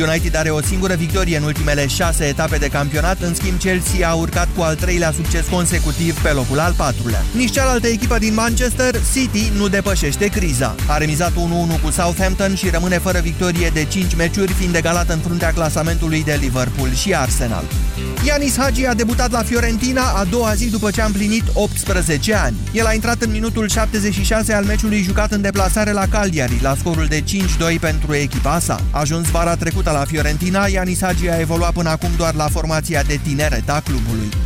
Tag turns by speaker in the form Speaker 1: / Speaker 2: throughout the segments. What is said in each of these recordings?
Speaker 1: United are o singură victorie în ultimele șase etape de campionat, în schimb Chelsea a urcat cu al treilea succes consecutiv pe locul al patrulea. Nici cealaltă echipă din Manchester, City, nu depășește criza. A remizat 1-1 cu Southampton și rămâne fără victorie de 5 meciuri, fiind egalat în fruntea clasamentului de Liverpool și Arsenal. Yanis Hagi a debutat la Fiorentina a doua zi după ce a împlinit 18 ani. El a intrat în minutul 76 al meciului jucat în deplasare la Cagliari, la scorul de 5-2 pentru echipa sa. Ajuns vara trecută la Fiorentina, Yanis Hagi a evoluat până acum doar la formația de tineret a clubului.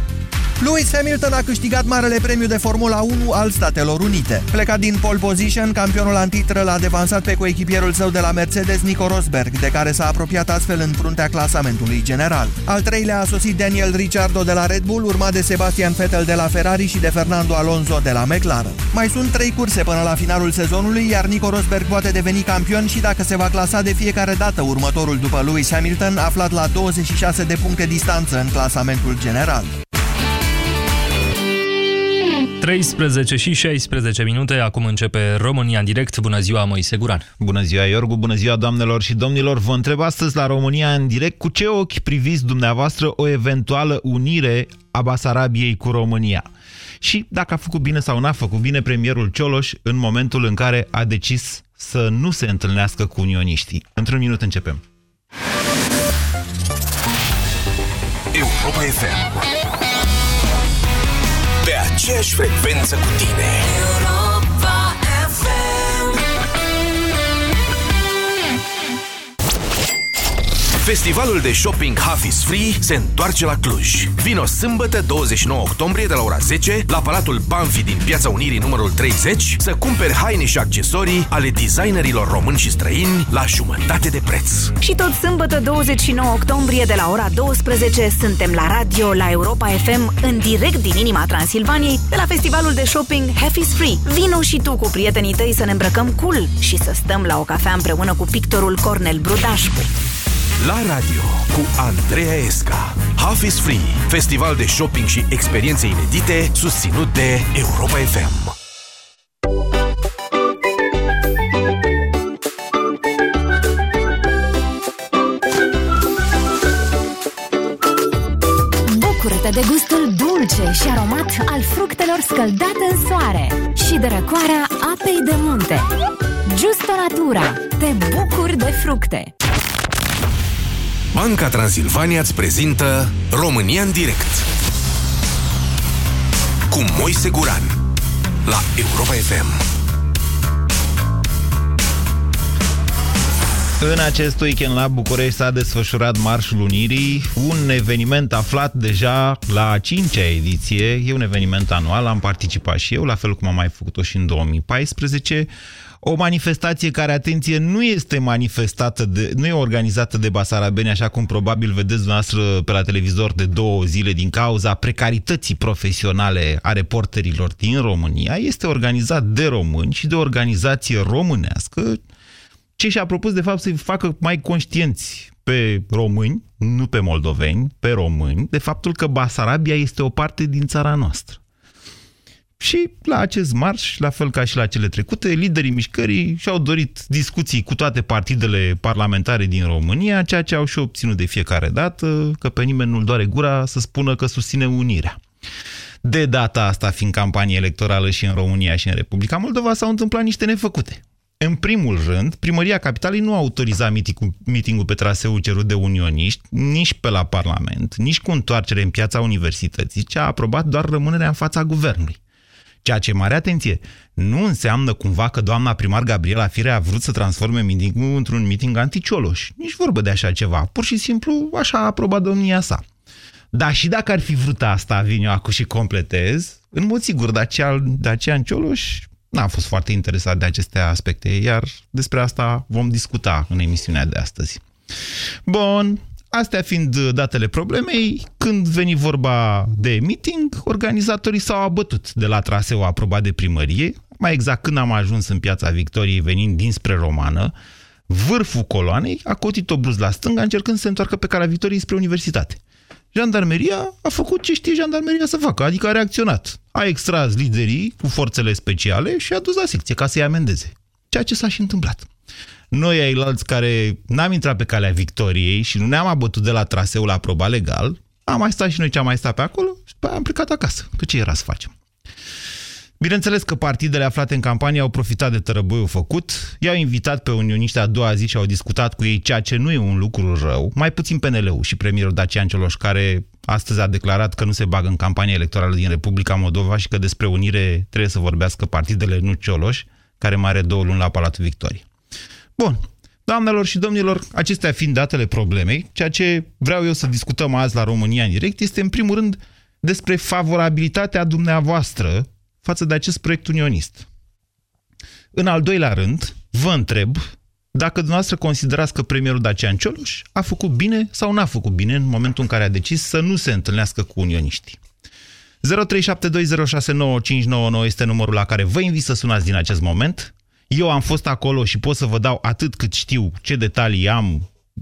Speaker 1: Lewis Hamilton a câștigat marele premiu de Formula 1 al Statelor Unite. Plecat din pole position, campionul antitră l-a devansat pe coechipierul său de la Mercedes, Nico Rosberg, de care s-a apropiat astfel în fruntea clasamentului general. Al treilea a sosit Daniel Ricciardo de la Red Bull, urmat de Sebastian Vettel de la Ferrari și de Fernando Alonso de la McLaren. Mai sunt trei curse până la finalul sezonului, iar Nico Rosberg poate deveni campion și dacă se va clasa de fiecare dată următorul după Lewis Hamilton, aflat la 26 de puncte distanță în clasamentul general.
Speaker 2: 13 și 16 minute, acum începe România în direct. Bună ziua, Moise Guran.
Speaker 3: Bună ziua, Iorgu, bună ziua, doamnelor și domnilor. Vă întreb astăzi la România în direct cu ce ochi priviți dumneavoastră o eventuală unire a Basarabiei cu România. Și dacă a făcut bine sau n-a făcut bine premierul Cioloș în momentul în care a decis să nu se întâlnească cu unioniștii. Într-un minut începem.
Speaker 4: Europa FM aceeași frecvență cu tine. Europa Festivalul de shopping Half is Free se întoarce la Cluj. Vino sâmbătă 29 octombrie de la ora 10 la Palatul Banfi din Piața Unirii numărul 30 să cumperi haine și accesorii ale designerilor români și străini la jumătate de preț.
Speaker 5: Și tot sâmbătă 29 octombrie de la ora 12 suntem la radio la Europa FM în direct din inima Transilvaniei de la festivalul de shopping Half is Free. Vino și tu cu prietenii tăi să ne îmbrăcăm cool și să stăm la o cafea împreună cu pictorul Cornel Brudașcu.
Speaker 4: La radio cu Andreea Esca Half is Free, festival de shopping și experiențe inedite susținut de Europa FM.
Speaker 5: Bucură-te de gustul dulce și aromat al fructelor scăldate în soare și de răcoarea apei de munte. Justo Natura. Te bucuri de fructe.
Speaker 4: Banca Transilvania îți prezintă România în direct. Cu Moise Guran la Europa FM.
Speaker 3: În acest weekend la București s-a desfășurat Marșul Unirii, un eveniment aflat deja la a cincea ediție, e un eveniment anual, am participat și eu, la fel cum am mai făcut-o și în 2014, o manifestație care, atenție, nu este manifestată, de, nu e organizată de basarabeni, așa cum probabil vedeți dumneavoastră pe la televizor de două zile din cauza precarității profesionale a reporterilor din România. Este organizat de români și de o organizație românească ce și-a propus, de fapt, să-i facă mai conștienți pe români, nu pe moldoveni, pe români, de faptul că Basarabia este o parte din țara noastră. Și la acest marș, la fel ca și la cele trecute, liderii mișcării și-au dorit discuții cu toate partidele parlamentare din România, ceea ce au și obținut de fiecare dată, că pe nimeni nu-l doare gura să spună că susține unirea. De data asta, fiind campanie electorală și în România și în Republica Moldova, s-au întâmplat niște nefăcute. În primul rând, primăria capitalei nu a autorizat mitingul, mitingul pe traseu cerut de unioniști, nici pe la Parlament, nici cu întoarcere în piața universității, ci a aprobat doar rămânerea în fața guvernului. Ceea ce, mare atenție, nu înseamnă cumva că doamna primar Gabriela Firea a vrut să transforme mitingul într-un miting anticioloș. Nici vorbă de așa ceva. Pur și simplu așa a aprobat domnia sa. Dar și dacă ar fi vrut asta, vin eu acum și completez, în mod sigur, Dacian, Dacian Cioloș n-a fost foarte interesat de aceste aspecte, iar despre asta vom discuta în emisiunea de astăzi. Bun, Astea fiind datele problemei, când veni vorba de meeting, organizatorii s-au abătut de la traseu aprobat de primărie, mai exact când am ajuns în piața Victoriei venind dinspre Romană, vârful coloanei a cotit-o bruz la stânga încercând să se întoarcă pe calea Victoriei spre universitate. Jandarmeria a făcut ce știe jandarmeria să facă, adică a reacționat. A extras liderii cu forțele speciale și a dus la secție ca să-i amendeze. Ceea ce s-a și întâmplat. Noi, ailalți care n-am intrat pe calea victoriei și nu ne-am abătut de la traseul aprobat legal, am mai stat și noi ce am mai stat pe acolo și după am plecat acasă. Că ce era să facem? Bineînțeles că partidele aflate în campanie au profitat de tărăboiul făcut, i-au invitat pe unioniști a doua zi și au discutat cu ei ceea ce nu e un lucru rău, mai puțin PNL-ul și premierul Dacian Cioloș, care astăzi a declarat că nu se bagă în campania electorală din Republica Moldova și că despre unire trebuie să vorbească partidele, nu Cioloș, care mai are două luni la Palatul Victoriei. Bun, Doamnelor și domnilor, acestea fiind datele problemei, ceea ce vreau eu să discutăm azi la România în direct este, în primul rând, despre favorabilitatea dumneavoastră față de acest proiect unionist. În al doilea rând, vă întreb dacă dumneavoastră considerați că premierul Dacian Cioloș a făcut bine sau n-a făcut bine în momentul în care a decis să nu se întâlnească cu unioniștii. 0372069599 este numărul la care vă invit să sunați din acest moment. Eu am fost acolo și pot să vă dau atât cât știu ce detalii am.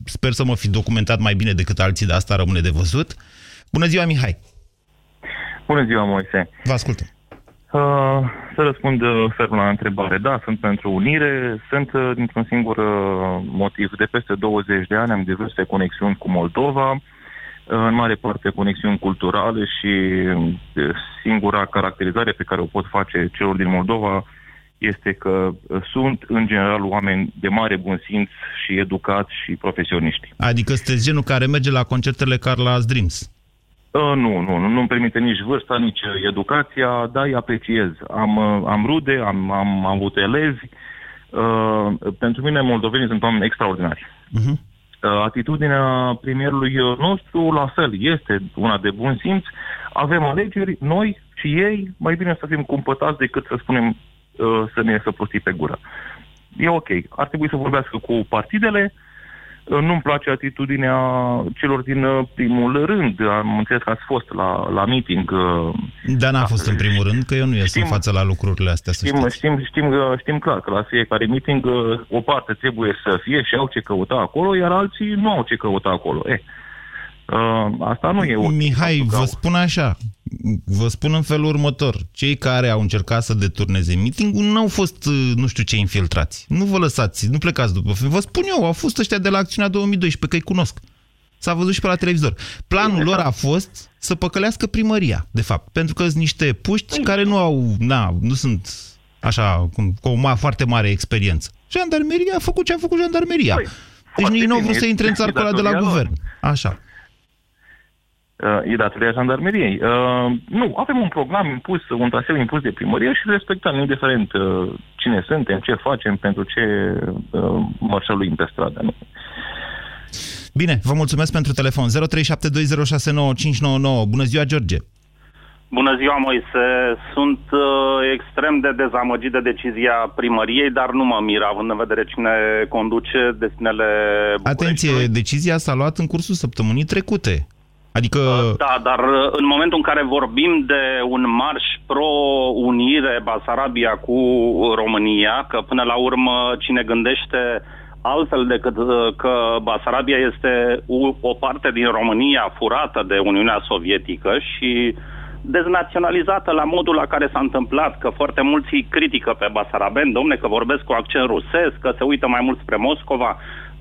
Speaker 3: Sper să mă fi documentat mai bine decât alții, de asta rămâne de văzut. Bună ziua, Mihai!
Speaker 6: Bună ziua, Moise!
Speaker 3: Vă ascultăm!
Speaker 6: Uh, să răspund uh, ferm la întrebare. Da, sunt pentru unire, sunt uh, dintr-un singur uh, motiv. De peste 20 de ani am diverse conexiuni cu Moldova, uh, în mare parte conexiuni culturale și uh, singura caracterizare pe care o pot face celor din Moldova este că uh, sunt, în general, oameni de mare bun simț și educați și profesioniști.
Speaker 3: Adică sunteți genul care merge la concertele Carla Dreams?
Speaker 6: Uh, nu, nu, nu, nu-mi permite nici vârsta, nici uh, educația, da, îi apreciez. Am, uh, am rude, am, am, am avut elevi. Uh, pentru mine, moldovenii sunt oameni extraordinari. Uh-huh. Uh, atitudinea premierului nostru, la fel, este una de bun simț. Avem alegeri, noi și ei, mai bine să fim cumpătați decât să spunem uh, să ne iasă prostii pe gură. E ok. Ar trebui să vorbească cu partidele, uh, nu-mi place atitudinea celor din uh, primul rând. Am înțeles că ați fost la, la meeting. Uh,
Speaker 3: Dar n-a fost în primul rând, că eu nu ies știm, în față la lucrurile astea, să
Speaker 6: știm, știm, știm, știm clar că la fiecare meeting uh, o parte trebuie să fie și au ce căuta acolo, iar alții nu au ce căuta acolo. Eh, Uh, asta nu e ok.
Speaker 3: Mihai, vă spun așa, vă spun în felul următor. Cei care au încercat să deturneze meeting-ul nu au fost uh, nu știu ce infiltrați. Nu vă lăsați, nu plecați după. Vă spun eu, au fost ăștia de la acțiunea 2012, că îi cunosc. S-a văzut și pe la televizor. Planul lor a fost să păcălească primăria, de fapt. Pentru că sunt niște puști care nu au, na, nu sunt așa, cu, cu o ma, foarte mare experiență. Jandarmeria a făcut ce a făcut jandarmeria. Păi, deci nici nu au vrut să intre în țarcoala de la guvern. Așa
Speaker 6: uh, e datoria jandarmeriei. Uh, nu, avem un program impus, un traseu impus de primărie și respectăm, indiferent uh, cine suntem, ce facem, pentru ce uh, mărșăluim pe stradă. Nu?
Speaker 3: Bine, vă mulțumesc pentru telefon. 0372069599. Bună ziua, George!
Speaker 7: Bună ziua, Moise. Sunt uh, extrem de dezamăgit de decizia primăriei, dar nu mă mir, având în vedere cine conduce destinele
Speaker 3: Atenție, decizia s-a luat în cursul săptămânii trecute. Adică... Uh,
Speaker 7: da, dar uh, în momentul în care vorbim de un marș pro-unire Basarabia cu România, că până la urmă cine gândește altfel decât uh, că Basarabia este o parte din România furată de Uniunea Sovietică și deznaționalizată la modul la care s-a întâmplat, că foarte mulți îi critică pe Basarabeni, domne, că vorbesc cu accent rusesc, că se uită mai mult spre Moscova.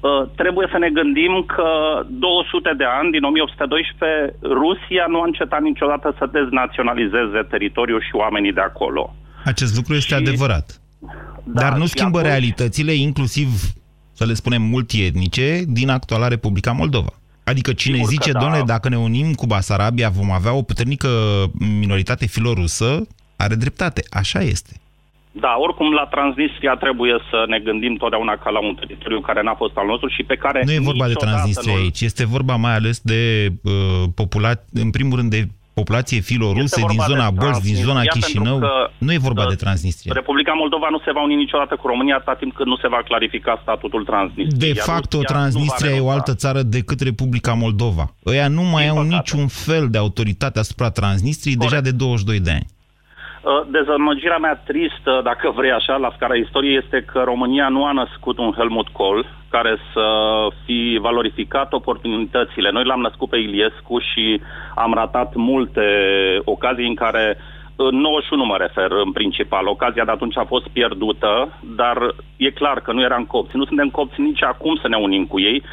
Speaker 7: Uh, trebuie să ne gândim că 200 de ani, din 1812, Rusia nu a încetat niciodată să deznaționalizeze teritoriul și oamenii de acolo.
Speaker 3: Acest lucru este și... adevărat. Da, Dar nu schimbă atunci... realitățile, inclusiv, să le spunem, multietnice, din actuala Republica Moldova. Adică cine Sigur zice, da. domnule, dacă ne unim cu Basarabia vom avea o puternică minoritate filorusă, are dreptate. Așa este.
Speaker 7: Da, oricum la Transnistria trebuie să ne gândim totdeauna ca la un teritoriu care n-a fost al nostru și pe care
Speaker 3: Nu e vorba de Transnistria nu... aici, este vorba mai ales de uh, populație, în primul rând de populație filorusă din zona Bălți, din zona Chișinău. Nu e vorba de Transnistria.
Speaker 7: Republica Moldova nu se va uni niciodată cu România atât timp cât nu se va clarifica statutul Transnistriei.
Speaker 3: De fapt, o Transnistria e o altă țară decât Republica Moldova. Ăia nu mai au niciun fel de autoritate asupra Transnistriei deja de 22 de ani.
Speaker 7: Uh, dezamăgirea mea tristă, dacă vrei așa, la scara istoriei, este că România nu a născut un Helmut Kohl care să fi valorificat oportunitățile. Noi l-am născut pe Iliescu și am ratat multe ocazii în care 91 mă refer în principal. Ocazia de atunci a fost pierdută, dar e clar că nu eram copți. Nu suntem copți nici acum să ne unim cu ei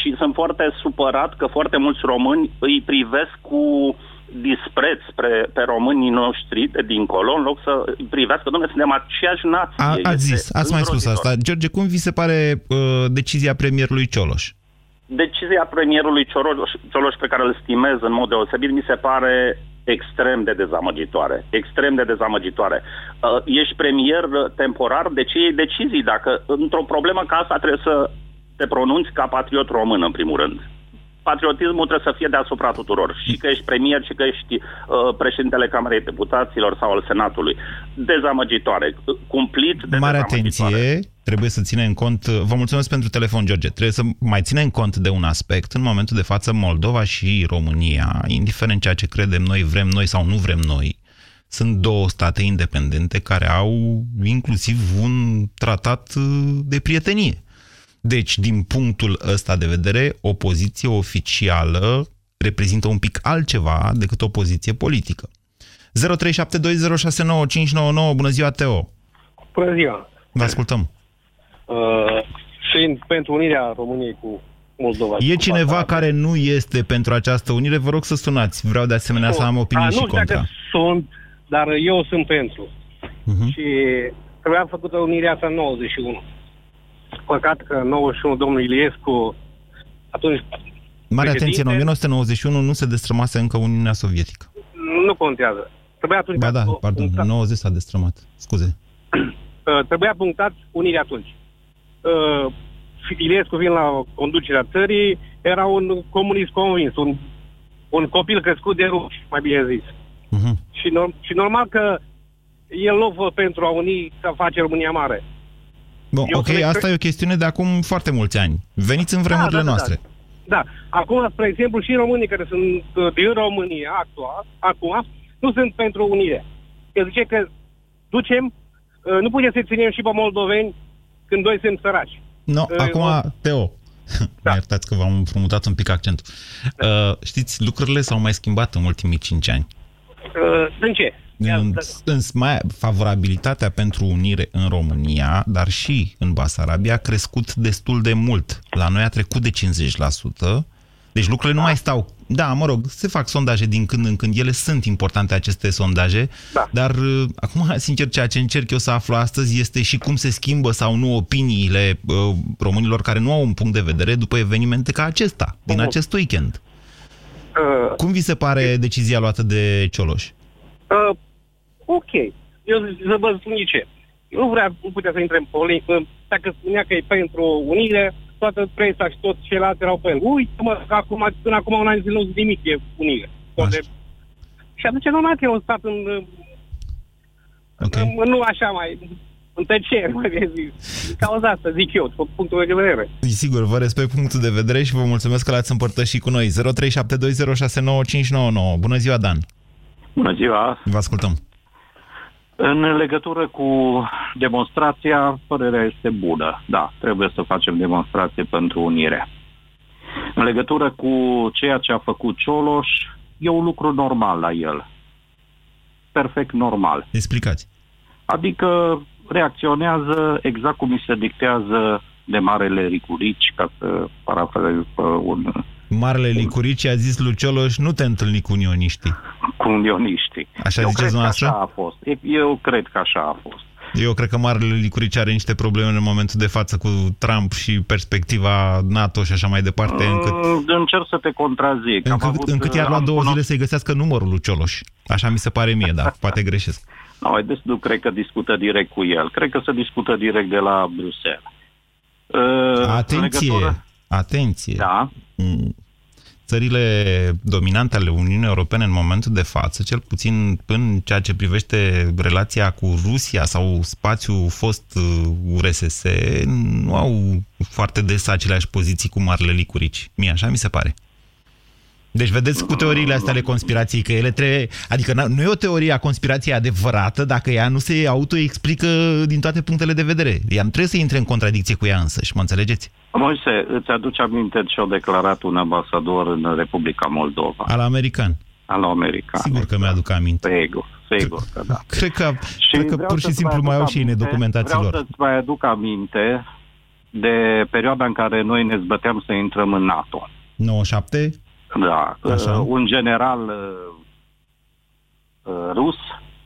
Speaker 7: și sunt foarte supărat că foarte mulți români îi privesc cu dispreț spre, pe românii noștri de dincolo, în loc să privească, domnule, suntem aceeași nație.
Speaker 3: A, ați zis, ați mai spus asta. George, cum vi se pare uh, decizia premierului Cioloș?
Speaker 7: Decizia premierului Cioloș, Cioloș, pe care îl stimez în mod deosebit, mi se pare extrem de dezamăgitoare. Extrem de dezamăgitoare. Uh, ești premier temporar, de ce iei decizii? Dacă într-o problemă ca asta trebuie să te pronunți ca patriot român, în primul rând patriotismul trebuie să fie deasupra tuturor. Și că ești premier, și că ești uh, președintele Camerei Deputaților sau al Senatului. Dezamăgitoare. Cumplit de
Speaker 3: Mare atenție, trebuie să ținem cont... Vă mulțumesc pentru telefon, George. Trebuie să mai ținem cont de un aspect. În momentul de față, Moldova și România, indiferent ceea ce credem noi, vrem noi sau nu vrem noi, sunt două state independente care au inclusiv un tratat uh, de prietenie. Deci, din punctul ăsta de vedere, o poziție oficială reprezintă un pic altceva decât o poziție politică. 0372069599, bună ziua, Teo!
Speaker 8: Bună ziua!
Speaker 3: Vă ascultăm!
Speaker 8: Uh, sunt pentru unirea României cu Moldova.
Speaker 3: E cineva care nu este pentru această unire? Vă rog să sunați. Vreau de asemenea să am opinii A, și
Speaker 8: nu
Speaker 3: contra.
Speaker 8: Nu sunt, dar eu sunt pentru. Uh-huh. Și trebuia făcută unirea asta în 91. Păcat că 91 domnul Iliescu atunci...
Speaker 3: Mare atenție, în 1991 nu se destrămase încă Uniunea Sovietică.
Speaker 8: Nu contează. Trebuia atunci...
Speaker 3: Ba da, pardon, în 90 s-a destrămat. Scuze.
Speaker 8: Uh, trebuia punctat unirea atunci. Uh, Iliescu vin la conducerea țării, era un comunist convins, un, un copil crescut de ruși, mai bine zis. Uh-huh. Și, norm, și normal că el nu pentru a uni să face România mare.
Speaker 3: Bun, Eu ok, asta că... e o chestiune de acum foarte mulți ani. Veniți în vremurile da, da, da, noastre.
Speaker 8: Da. da. Acum, spre exemplu, și românii care sunt uh, din România actual, acum, nu sunt pentru unire. El zice că ducem, uh, nu putem să ținem și pe moldoveni când doi sunt săraci.
Speaker 3: No, uh, acum, o... Teo, da. iertați că v-am frumutat un pic accentul. Da. Uh, știți, lucrurile s-au mai schimbat în ultimii cinci ani.
Speaker 8: Uh, în ce?
Speaker 3: În, în, mai, favorabilitatea pentru unire în România, dar și în Basarabia, a crescut destul de mult. La noi a trecut de 50%. Deci lucrurile da. nu mai stau. Da, mă rog, se fac sondaje din când în când. Ele sunt importante, aceste sondaje. Da. Dar, uh, acum, sincer, ceea ce încerc eu să aflu astăzi este și cum se schimbă sau nu opiniile uh, românilor care nu au un punct de vedere după evenimente ca acesta, din uh-huh. acest weekend. Uh, cum vi se pare decizia luată de Cioloș?
Speaker 8: Uh, ok. Eu să vă spun ce. Eu nu, vrea, nu putea să intre în polemică. Dacă spunea că e pentru unire, toată presa și toți ceilalți erau pe el. Uite mă, că acum, până acum un an zile nu nimic e unire. Toate... Și atunci normal că e un stat în... Okay. În, nu așa mai în tăcere, mai bine zis. Din cauza asta, zic eu, după punctul de vedere.
Speaker 3: Sigur, vă respect punctul de vedere și vă mulțumesc că l-ați împărtășit cu noi. 0372069599. Bună ziua, Dan!
Speaker 9: Bună ziua!
Speaker 3: Vă ascultăm!
Speaker 9: În legătură cu demonstrația, părerea este bună. Da, trebuie să facem demonstrație pentru unire. În legătură cu ceea ce a făcut Cioloș, e un lucru normal la el. Perfect normal.
Speaker 3: Explicați.
Speaker 9: Adică reacționează exact cum îi se dictează de Marele Ricurici, ca să parafrez un
Speaker 3: Marele Licurici a zis lui Cioloș, nu te întâlni cu unioniștii.
Speaker 9: Cu unioniștii.
Speaker 3: Așa Eu ziceți dumneavoastră?
Speaker 9: așa a fost. Eu cred că așa a fost.
Speaker 3: Eu cred că Marele Licurici are niște probleme în momentul de față cu Trump și perspectiva NATO și așa mai departe, încât...
Speaker 9: Mm, încerc să te contrazic.
Speaker 3: Încât, avut, încât i-ar lua două zile să-i găsească numărul lui Cioloș. Așa mi se pare mie, dar poate greșesc.
Speaker 9: No, deci nu cred că discută direct cu el. Cred că se discută direct de la Bruxelles.
Speaker 3: Uh, atenție! Legătură... Atenție!
Speaker 9: Da. Mm,
Speaker 3: țările dominante ale Uniunii Europene în momentul de față, cel puțin în ceea ce privește relația cu Rusia sau spațiul fost URSS, uh, nu au foarte des aceleași poziții cu Marele Licurici. Mie așa mi se pare. Deci vedeți cu teoriile astea ale conspirației că ele trebuie... Adică nu e o teorie a conspirației adevărată dacă ea nu se autoexplică din toate punctele de vedere. Ea nu trebuie să intre în contradicție cu ea însă, și mă înțelegeți?
Speaker 9: Moise, îți aduce aminte ce-a declarat un ambasador în Republica Moldova?
Speaker 3: Al american.
Speaker 9: Al american.
Speaker 3: Sigur că mi-aduc aminte.
Speaker 9: Sigur, Sigur că da.
Speaker 3: Cred că, cred că pur și simplu mai au și ei nedocumentații
Speaker 9: Vreau
Speaker 3: lor.
Speaker 9: să-ți mai aduc aminte de perioada în care noi ne zbăteam să intrăm în NATO.
Speaker 3: 97?
Speaker 9: Da.
Speaker 3: Așa.
Speaker 9: Uh, un general uh, uh, rus,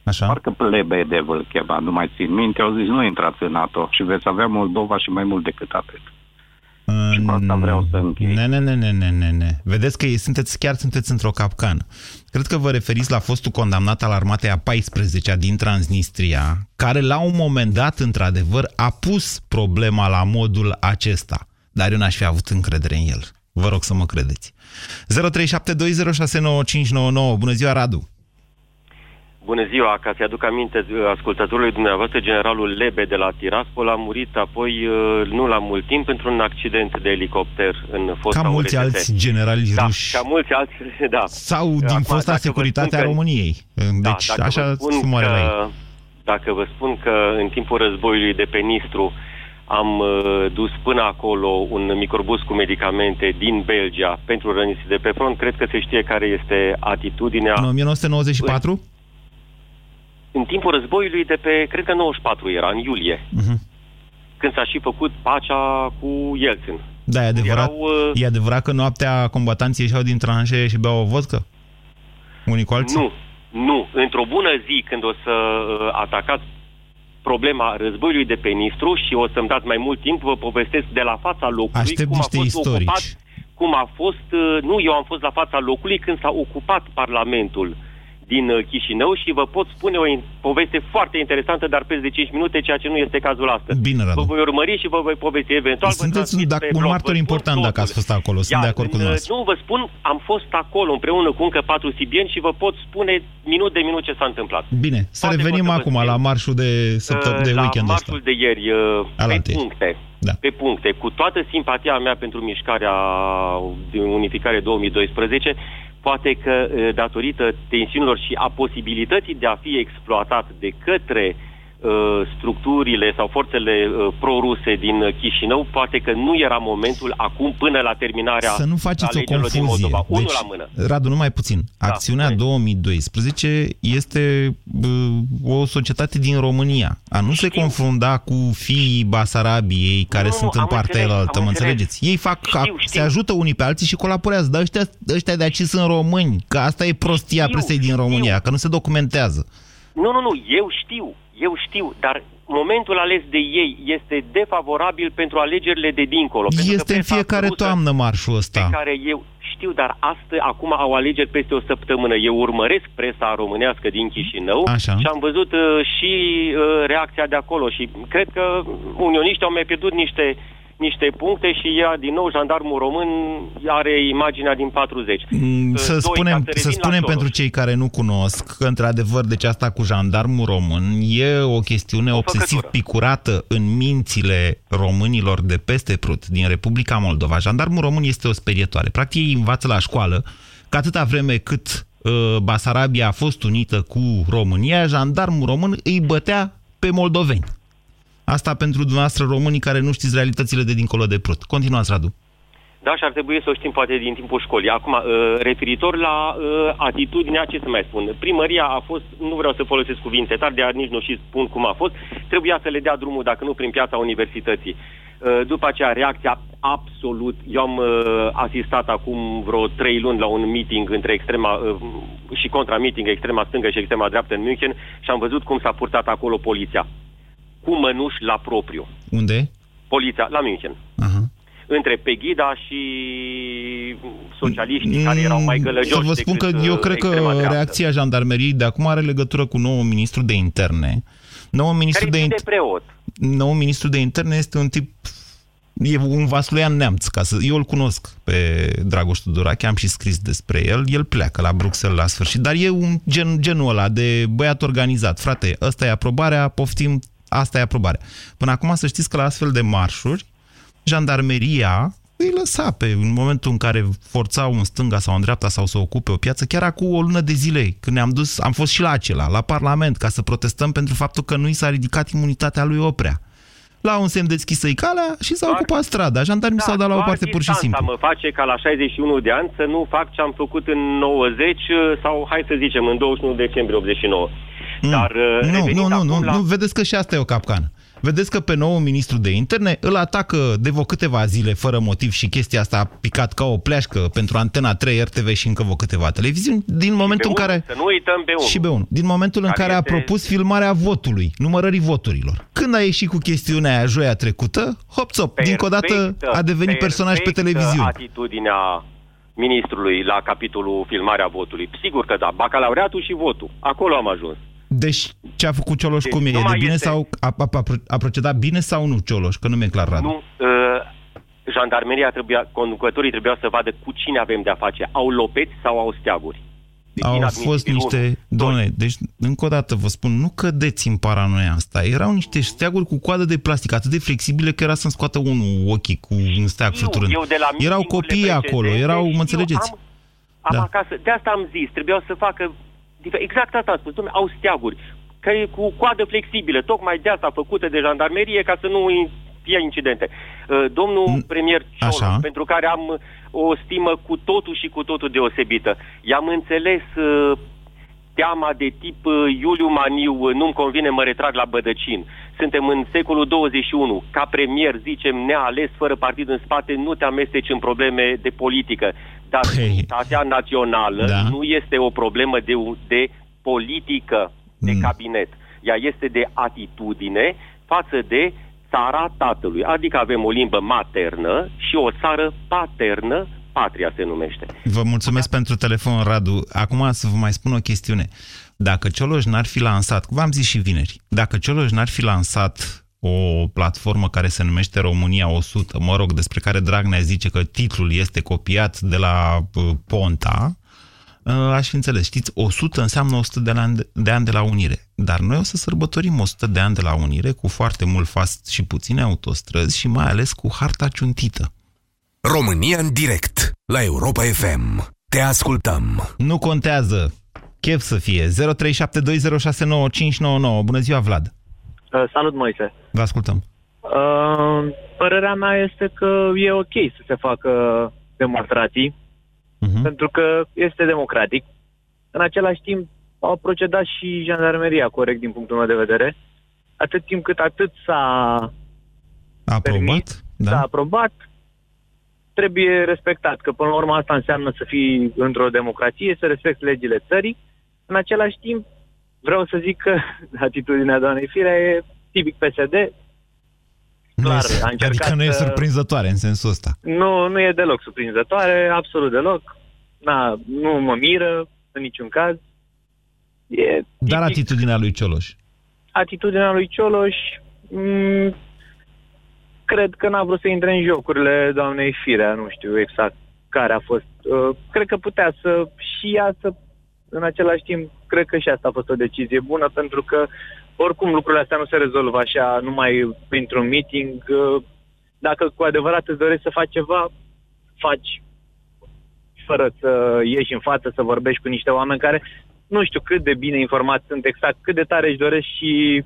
Speaker 3: Așa.
Speaker 9: parcă Lebedev îl chema, nu mai țin minte, au zis nu intrați în NATO și veți avea Moldova și mai mult decât atât. Și cu asta vreau să închei.
Speaker 3: Ne, ne, ne, ne, ne, ne, ne. Vedeți că e- sunteți, chiar sunteți într-o capcană. Cred că vă referiți la fostul condamnat al armatei a 14-a din Transnistria, care la un moment dat, într-adevăr, a pus problema la modul acesta. Dar eu n-aș fi avut încredere în el. Vă rog să mă credeți. 0372069599. Bună ziua, Radu!
Speaker 10: Bună ziua, ca să-i aduc aminte uh, ascultătorului dumneavoastră, generalul Lebe de la Tiraspol a murit apoi, uh, nu la mult timp, într-un accident de elicopter în fosta
Speaker 3: Ca mulți
Speaker 10: URSS.
Speaker 3: alți generali
Speaker 10: da,
Speaker 3: ruși.
Speaker 10: ca mulți alți, da.
Speaker 3: Sau din
Speaker 10: Acum,
Speaker 3: fosta
Speaker 10: dacă vă
Speaker 3: securitate
Speaker 10: spun
Speaker 3: a
Speaker 10: că-
Speaker 3: României. Deci
Speaker 10: da, dacă
Speaker 3: așa
Speaker 10: vă spun
Speaker 3: se moare la ei.
Speaker 10: că, Dacă vă spun că în timpul războiului de pe Nistru am uh, dus până acolo un microbus cu medicamente din Belgia pentru răniți de pe front, cred că se știe care este atitudinea.
Speaker 3: În 1994?
Speaker 10: În timpul războiului de pe, cred că 94 era, în iulie,
Speaker 3: Mhm.
Speaker 10: când s-a și făcut pacea cu Yeltsin.
Speaker 3: Da, e adevărat,
Speaker 10: Erau, uh,
Speaker 3: e adevărat că noaptea combatanții ieșeau din tranșee și beau o vodcă? Unii cu alții?
Speaker 10: Nu, nu. Într-o bună zi, când o să uh, atacați problema războiului de pe Nistru și o să-mi dați mai mult timp, vă povestesc de la fața locului
Speaker 3: Aștept
Speaker 10: cum a
Speaker 3: niște
Speaker 10: fost
Speaker 3: istorici.
Speaker 10: ocupat, cum a fost, uh, nu, eu am fost la fața locului când s-a ocupat Parlamentul din uh, Chișinău și vă pot spune o in- poveste foarte interesantă, dar peste de 5 minute, ceea ce nu este cazul astăzi.
Speaker 3: Bine, Radu.
Speaker 10: Vă voi urmări și vă voi povesti eventual. vă
Speaker 3: Sunteți un,
Speaker 10: transmit
Speaker 3: dacă,
Speaker 10: pe
Speaker 3: un
Speaker 10: blog.
Speaker 3: martor
Speaker 10: Vă spun
Speaker 3: important dacă
Speaker 10: totul.
Speaker 3: ați fost acolo. Sunt
Speaker 10: Iar
Speaker 3: de acord cu
Speaker 10: în,
Speaker 3: dumneavoastră.
Speaker 10: Nu, vă spun, am fost acolo împreună cu încă patru sibieni și vă pot spune minut de minut ce s-a întâmplat.
Speaker 3: Bine, să
Speaker 10: Poate
Speaker 3: revenim
Speaker 10: pot să vă
Speaker 3: acum
Speaker 10: spun.
Speaker 3: la marșul de, săptămâ- de
Speaker 10: Uh, la
Speaker 3: weekend ăsta.
Speaker 10: marșul de ieri, uh, pe
Speaker 3: Alaltă ieri.
Speaker 10: puncte,
Speaker 3: Da.
Speaker 10: pe puncte, cu toată simpatia mea pentru mișcarea de unificare 2012, poate că uh, datorită tensiunilor și a posibilității de a fi exploatat de către uh, structurile sau forțele uh, pro-ruse din uh, Chișinău, poate că nu era momentul acum până la terminarea
Speaker 3: Să nu faceți o
Speaker 10: alegerilor din
Speaker 3: confuzie.
Speaker 10: Moldova. Unul
Speaker 3: Deci,
Speaker 10: la mână. Da,
Speaker 3: Radu, numai puțin. Acțiunea 2012 este bă, o societate din România. A nu se confrunta cu fiii Basarabiei care
Speaker 10: Nu,
Speaker 3: sunt
Speaker 10: am
Speaker 3: în partea
Speaker 10: înțeles,
Speaker 3: elaltă,
Speaker 10: am
Speaker 3: mă
Speaker 10: înțeles.
Speaker 3: înțelegeți? Ei fac,
Speaker 10: Știu,
Speaker 3: știu,
Speaker 10: știu.
Speaker 3: se ajută unii pe alții și colaborează. Dar ăștia, ăștia de aici sunt români, că asta e prostia
Speaker 10: Știu,
Speaker 3: presei din România,
Speaker 10: știu.
Speaker 3: că nu se documentează.
Speaker 10: Nu, nu, nu, eu știu, eu știu, dar momentul ales de ei este defavorabil pentru alegerile de dincolo. pentru că
Speaker 3: Este în
Speaker 10: presa
Speaker 3: fiecare
Speaker 10: rusă
Speaker 3: toamnă marșul ăsta.
Speaker 10: Pe care eu știu, dar astăzi, acum au alegeri peste o săptămână. Eu urmăresc presa românească din Chișinău
Speaker 3: Așa.
Speaker 10: și am văzut uh, și uh, reacția de acolo și cred că unioniștii au mai pierdut niște niște puncte și ea, din nou, jandarmul român are imaginea din 40.
Speaker 3: Mm,
Speaker 10: Uh,
Speaker 3: Să
Speaker 10: doi,
Speaker 3: spunem,
Speaker 10: ca
Speaker 3: să
Speaker 10: revin la
Speaker 3: spunem
Speaker 10: Soros.
Speaker 3: pentru cei care nu cunosc că, într-adevăr, deci asta cu jandarmul român e o chestiune obsesiv
Speaker 10: făcătură.
Speaker 3: picurată în mințile românilor de peste Prut, din Republica Moldova. Jandarmul român este o sperietoare. Practic, ei învață la școală că atâta vreme cât uh, Basarabia a fost unită cu România, jandarmul român îi bătea pe moldoveni. Asta pentru dumneavoastră românii care nu știți realitățile de dincolo de Prut. Continuați, Radu.
Speaker 10: Da, și ar trebui să o știm poate din timpul școlii. Acum, uh, referitor la uh, atitudinea, ce să mai spun, primăria a fost, nu vreau să folosesc cuvinte tari, de nici nu și spun cum a fost, trebuia să le dea drumul, dacă nu prin piața universității. Uh, După aceea, reacția absolut, eu am uh, asistat acum vreo trei luni la un meeting între extrema uh, și contra-meeting, extrema stângă și extrema dreaptă în München și am văzut cum s-a purtat acolo poliția. Cu mănuși la propriu.
Speaker 3: Unde?
Speaker 10: Poliția, la München
Speaker 3: Aha.
Speaker 10: între Pegida și socialiștii care erau mai gălăgioși
Speaker 3: Mm, Să vă spun că
Speaker 10: decât,
Speaker 3: eu
Speaker 10: uh,
Speaker 3: cred că
Speaker 10: extrema dreaptă.
Speaker 3: reacția jandarmeriei de acum are legătură cu nou ministru de interne. Nou ministru
Speaker 10: care
Speaker 3: de,
Speaker 10: de
Speaker 3: int-
Speaker 10: preot.
Speaker 3: nou ministru de interne este un tip E un vasluian neamț, ca să... eu îl cunosc pe Dragoș Tudorache, am și scris despre el, el pleacă la Bruxelles la sfârșit, dar e un gen, genul ăla de băiat organizat. Frate, ăsta e aprobarea, poftim, asta e aprobarea. Până acum să știți că la astfel de marșuri, jandarmeria îi lăsa pe, în momentul în care forțau în stânga sau în dreapta sau să ocupe o piață, chiar acum o lună de zile, când ne-am dus, am fost și la acela, la Parlament, ca să protestăm pentru faptul că nu i s-a ridicat imunitatea lui Oprea. La un semn deschisă-i calea și s-a
Speaker 10: Doar-
Speaker 3: ocupat strada. Jandarmii s-au dat la o
Speaker 10: doar
Speaker 3: parte pur și
Speaker 10: distanța
Speaker 3: simplu.
Speaker 10: mă face ca la 61 de ani să nu fac ce am făcut în 90 uh, sau hai să zicem în 21 decembrie 89.
Speaker 3: Mm.
Speaker 10: Dar, uh,
Speaker 3: nu, nu, nu, nu,
Speaker 10: la...
Speaker 3: nu, vedeți că și asta e o capcană. Vedeți că pe nou ministru de interne îl atacă de vreo câteva zile fără motiv și chestia asta a picat ca o pleașcă pentru Antena 3, RTV și încă vreo câteva televiziuni din momentul în care...
Speaker 10: Să nu uităm pe
Speaker 3: Și pe unul. Din momentul în care a propus filmarea votului, numărării voturilor. Când a ieșit cu chestiunea aia joia trecută, hop țop, dincă o dată a devenit personaj pe televiziune.
Speaker 10: atitudinea ministrului la capitolul filmarea votului. Sigur că da, bacalaureatul și votul. Acolo am ajuns.
Speaker 3: Deci ce a făcut Cioloș deci, cum e? E de bine este... sau a, a, a, a procedat bine sau nu Cioloș? Că nu mi-e clar, Radu.
Speaker 10: Nu, uh, jandarmeria trebuia, conducătorii trebuiau să vadă cu cine avem de-a face. Au lopeți sau au steaguri?
Speaker 3: Deci, au fost niște... Doamne, deci încă o dată vă spun, nu cădeți în paranoia asta. Erau niște steaguri cu coadă de plastic atât de flexibile că era să-mi scoată unul ochii cu un steag fluturând. Erau copii acolo, erau, mă înțelegeți?
Speaker 10: Am, am da. acasă, de asta am zis, trebuiau să facă Exact asta a spus. Dom'le, au steaguri care cu coadă flexibilă, tocmai de asta făcută de jandarmerie ca să nu fie incidente. Uh, domnul mm, premier Cioloș, pentru care am o stimă cu totul și cu totul deosebită, i-am înțeles uh, teama de tip uh, Iuliu Maniu, nu-mi convine, mă retrag la bădăcin. Suntem în secolul 21. Ca premier, zicem, neales, fără partid în spate, nu te amesteci în probleme de politică. Dar păi... unitatea națională da. nu este o problemă de, de politică, de mm. cabinet. Ea este de atitudine față de țara tatălui. Adică avem o limbă maternă și o țară paternă, patria se numește.
Speaker 3: Vă mulțumesc da. pentru telefon, Radu. Acum să vă mai spun o chestiune. Dacă Cioloș n-ar fi lansat, v-am zis și vineri, dacă Cioloș n-ar fi lansat o platformă care se numește România 100, mă rog, despre care Dragnea zice că titlul este copiat de la uh, Ponta, uh, aș fi înțeles. Știți, 100 înseamnă 100 de ani de, de ani de la unire. Dar noi o să sărbătorim 100 de ani de la unire cu foarte mult fast și puține autostrăzi și mai ales cu harta ciuntită.
Speaker 4: România în direct, la Europa FM. Te ascultăm.
Speaker 3: Nu contează. Chef să fie. 0372069599. Bună ziua, Vlad.
Speaker 11: Uh, salut, Moise.
Speaker 3: Vă ascultăm.
Speaker 11: Uh, părerea mea este că e ok să se facă demonstrații, uh-huh. pentru că este democratic. În același timp, au procedat și jandarmeria corect din punctul meu de vedere. Atât timp cât atât s-a
Speaker 3: aprobat, permis, da.
Speaker 11: s-a aprobat, trebuie respectat. Că până la urmă asta înseamnă să fii într-o democrație, să respecti legile țării. În același timp, vreau să zic că atitudinea doamnei Firea e tipic PSD.
Speaker 3: Clar, nu e, a adică nu e surprinzătoare în sensul ăsta.
Speaker 11: Nu, nu e deloc surprinzătoare, absolut deloc. Na, nu mă miră în niciun caz. E
Speaker 3: Dar atitudinea lui Cioloș?
Speaker 11: Atitudinea lui Cioloș... M- cred că n-a vrut să intre în jocurile doamnei Firea, nu știu exact care a fost. Uh, cred că putea să și ea să în același timp, cred că și asta a fost o decizie bună, pentru că oricum lucrurile astea nu se rezolvă așa numai printr-un meeting. Dacă cu adevărat îți dorești să faci ceva, faci fără să ieși în față, să vorbești cu niște oameni care nu știu cât de bine informați sunt exact, cât de tare își doresc și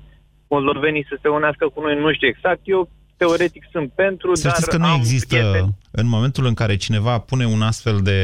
Speaker 11: moldovenii să se unească cu noi, nu știu exact. Eu teoretic sunt pentru,
Speaker 3: să
Speaker 11: dar
Speaker 3: că nu există, prieteni... în momentul în care cineva pune un astfel de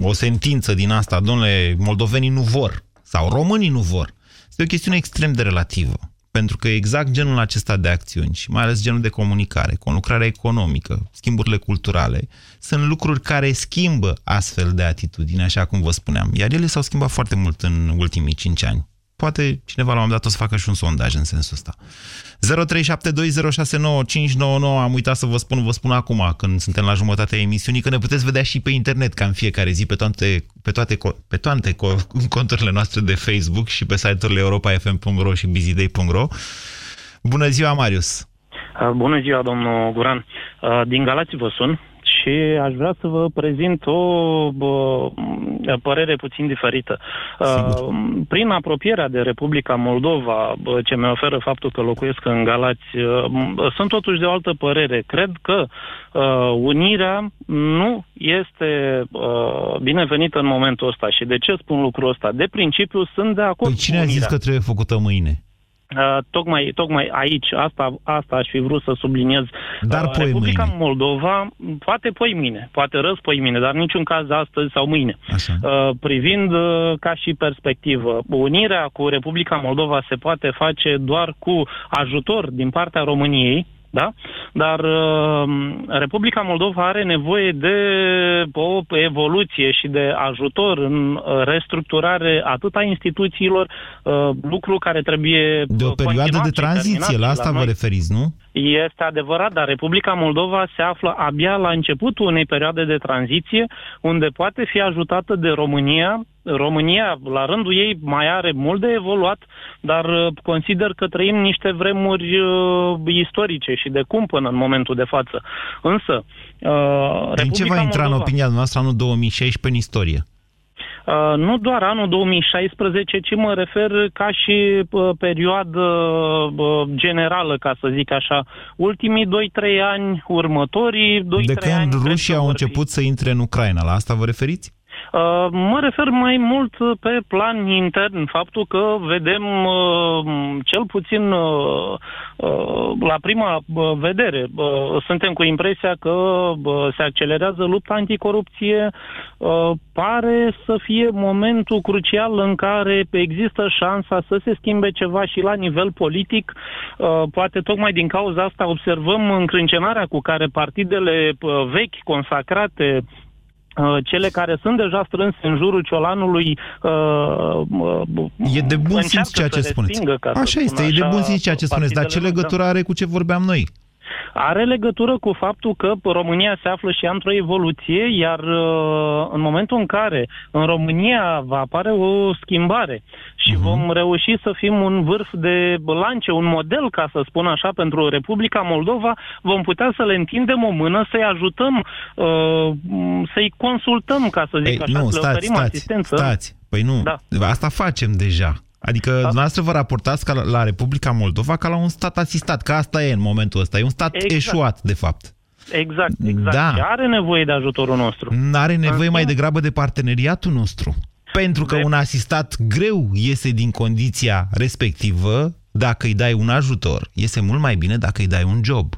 Speaker 3: o sentință din asta, domnule, moldovenii nu vor, sau românii nu vor. Este o chestiune extrem de relativă. Pentru că exact genul acesta de acțiuni și mai ales genul de comunicare, conlucrarea economică, schimburile culturale, sunt lucruri care schimbă astfel de atitudine, așa cum vă spuneam. Iar ele s-au schimbat foarte mult în ultimii cinci ani. Poate cineva la un moment dat o să facă și un sondaj în sensul ăsta. 0372069599 am uitat să vă spun, vă spun acum, când suntem la jumătatea emisiunii, că ne puteți vedea și pe internet, ca în fiecare zi, pe toate, pe toate, pe toate conturile noastre de Facebook și pe site-urile europa.fm.ro și busyday.ro. Bună ziua, Marius!
Speaker 12: Bună ziua, domnul Guran! Din Galați vă sun și aș vrea să vă prezint o bă, părere puțin diferită. Sigur. Prin apropierea de Republica Moldova, ce mi oferă faptul că locuiesc în Galați, sunt totuși de o altă părere. Cred că unirea nu este binevenită în momentul ăsta. Și de ce spun lucrul ăsta? De principiu sunt de acord
Speaker 3: păi cine a zis că trebuie făcută mâine?
Speaker 12: Uh, tocmai, tocmai aici, asta, asta aș fi vrut să subliniez.
Speaker 3: Dar
Speaker 12: uh,
Speaker 3: poi
Speaker 12: Republica
Speaker 3: mâine.
Speaker 12: Moldova, poate poi mâine, poate răs poi mâine, dar în niciun caz astăzi sau mâine.
Speaker 3: Așa.
Speaker 12: Uh, privind uh, ca și perspectivă, unirea cu Republica Moldova se poate face doar cu ajutor din partea României, da? Dar uh, Republica Moldova are nevoie de o evoluție și de ajutor în uh, restructurare atât a instituțiilor, uh, lucru care trebuie
Speaker 3: De o
Speaker 12: uh,
Speaker 3: perioadă
Speaker 12: continuat
Speaker 3: de
Speaker 12: și terminat
Speaker 3: tranziție,
Speaker 12: și
Speaker 3: la asta vă
Speaker 12: noi.
Speaker 3: referiți, nu?
Speaker 12: Este adevărat, dar Republica Moldova se află abia la începutul unei perioade de tranziție, unde poate fi ajutată de România. România, la rândul ei, mai are mult de evoluat, dar uh, consider că trăim niște vremuri uh, istorice și de cumpănă în momentul de față. Însă, uh,
Speaker 3: Din ce va
Speaker 12: Republica
Speaker 3: intra în
Speaker 12: Moldova-
Speaker 3: opinia noastră anul 2016 în istorie?
Speaker 12: Uh, nu doar anul 2016, ci mă refer ca și uh, perioadă uh, generală, ca să zic așa. Ultimii 2-3 ani, următorii 2-3
Speaker 3: De
Speaker 12: ani...
Speaker 3: când
Speaker 12: cred
Speaker 3: rușii
Speaker 12: că
Speaker 3: au
Speaker 12: vor fi.
Speaker 3: început să intre în Ucraina, la asta vă referiți?
Speaker 12: Uh, mă refer mai mult pe plan intern, faptul că vedem uh, cel puțin uh, uh, la prima uh, vedere, uh, suntem cu impresia că uh, se accelerează lupta anticorupție, uh, pare să fie momentul crucial în care există șansa să se schimbe ceva și la nivel politic. Uh, Poate tocmai din cauza asta observăm încrâncenarea cu care partidele uh, vechi, consacrate, Uh, cele care sunt deja strânse în jurul ciolanului uh,
Speaker 3: E de bun simț
Speaker 12: încearcă
Speaker 3: ceea
Speaker 12: să
Speaker 3: ce spuneți.
Speaker 12: respingă, ca să
Speaker 3: Așa
Speaker 12: spun
Speaker 3: este, e de
Speaker 12: așa,
Speaker 3: bun simț ceea ce spuneți, dar ce
Speaker 12: partidele,
Speaker 3: legătură
Speaker 12: da.
Speaker 3: are cu ce vorbeam noi?
Speaker 12: Are legătură cu faptul că România se află și ea într-o evoluție, iar uh, în momentul în care în România va apare o schimbare și vom reuși să fim un vârf de lance, un model, ca să spun așa, pentru Republica Moldova, vom putea să le întindem o mână, să-i ajutăm, uh, să-i consultăm, ca să zic
Speaker 3: Ei,
Speaker 12: așa,
Speaker 3: nu,
Speaker 12: să le
Speaker 3: stați,
Speaker 12: oferim
Speaker 3: stați,
Speaker 12: asistență.
Speaker 3: stați. Păi nu,
Speaker 12: Da.
Speaker 3: asta facem deja. Adică da. dumneavoastră vă raportați ca la, la Republica Moldova ca la un stat asistat, că asta e în momentul ăsta. E un stat
Speaker 12: Exact.
Speaker 3: eșuat, de fapt.
Speaker 12: Exact, exact.
Speaker 3: Da.
Speaker 12: Și are nevoie de ajutorul nostru.
Speaker 3: Are nevoie
Speaker 12: În
Speaker 3: mai
Speaker 12: schimb-
Speaker 3: degrabă de parteneriatul nostru. Pentru că un asistat greu iese din condiția respectivă dacă îi dai un ajutor. Iese mult mai bine dacă îi dai un job.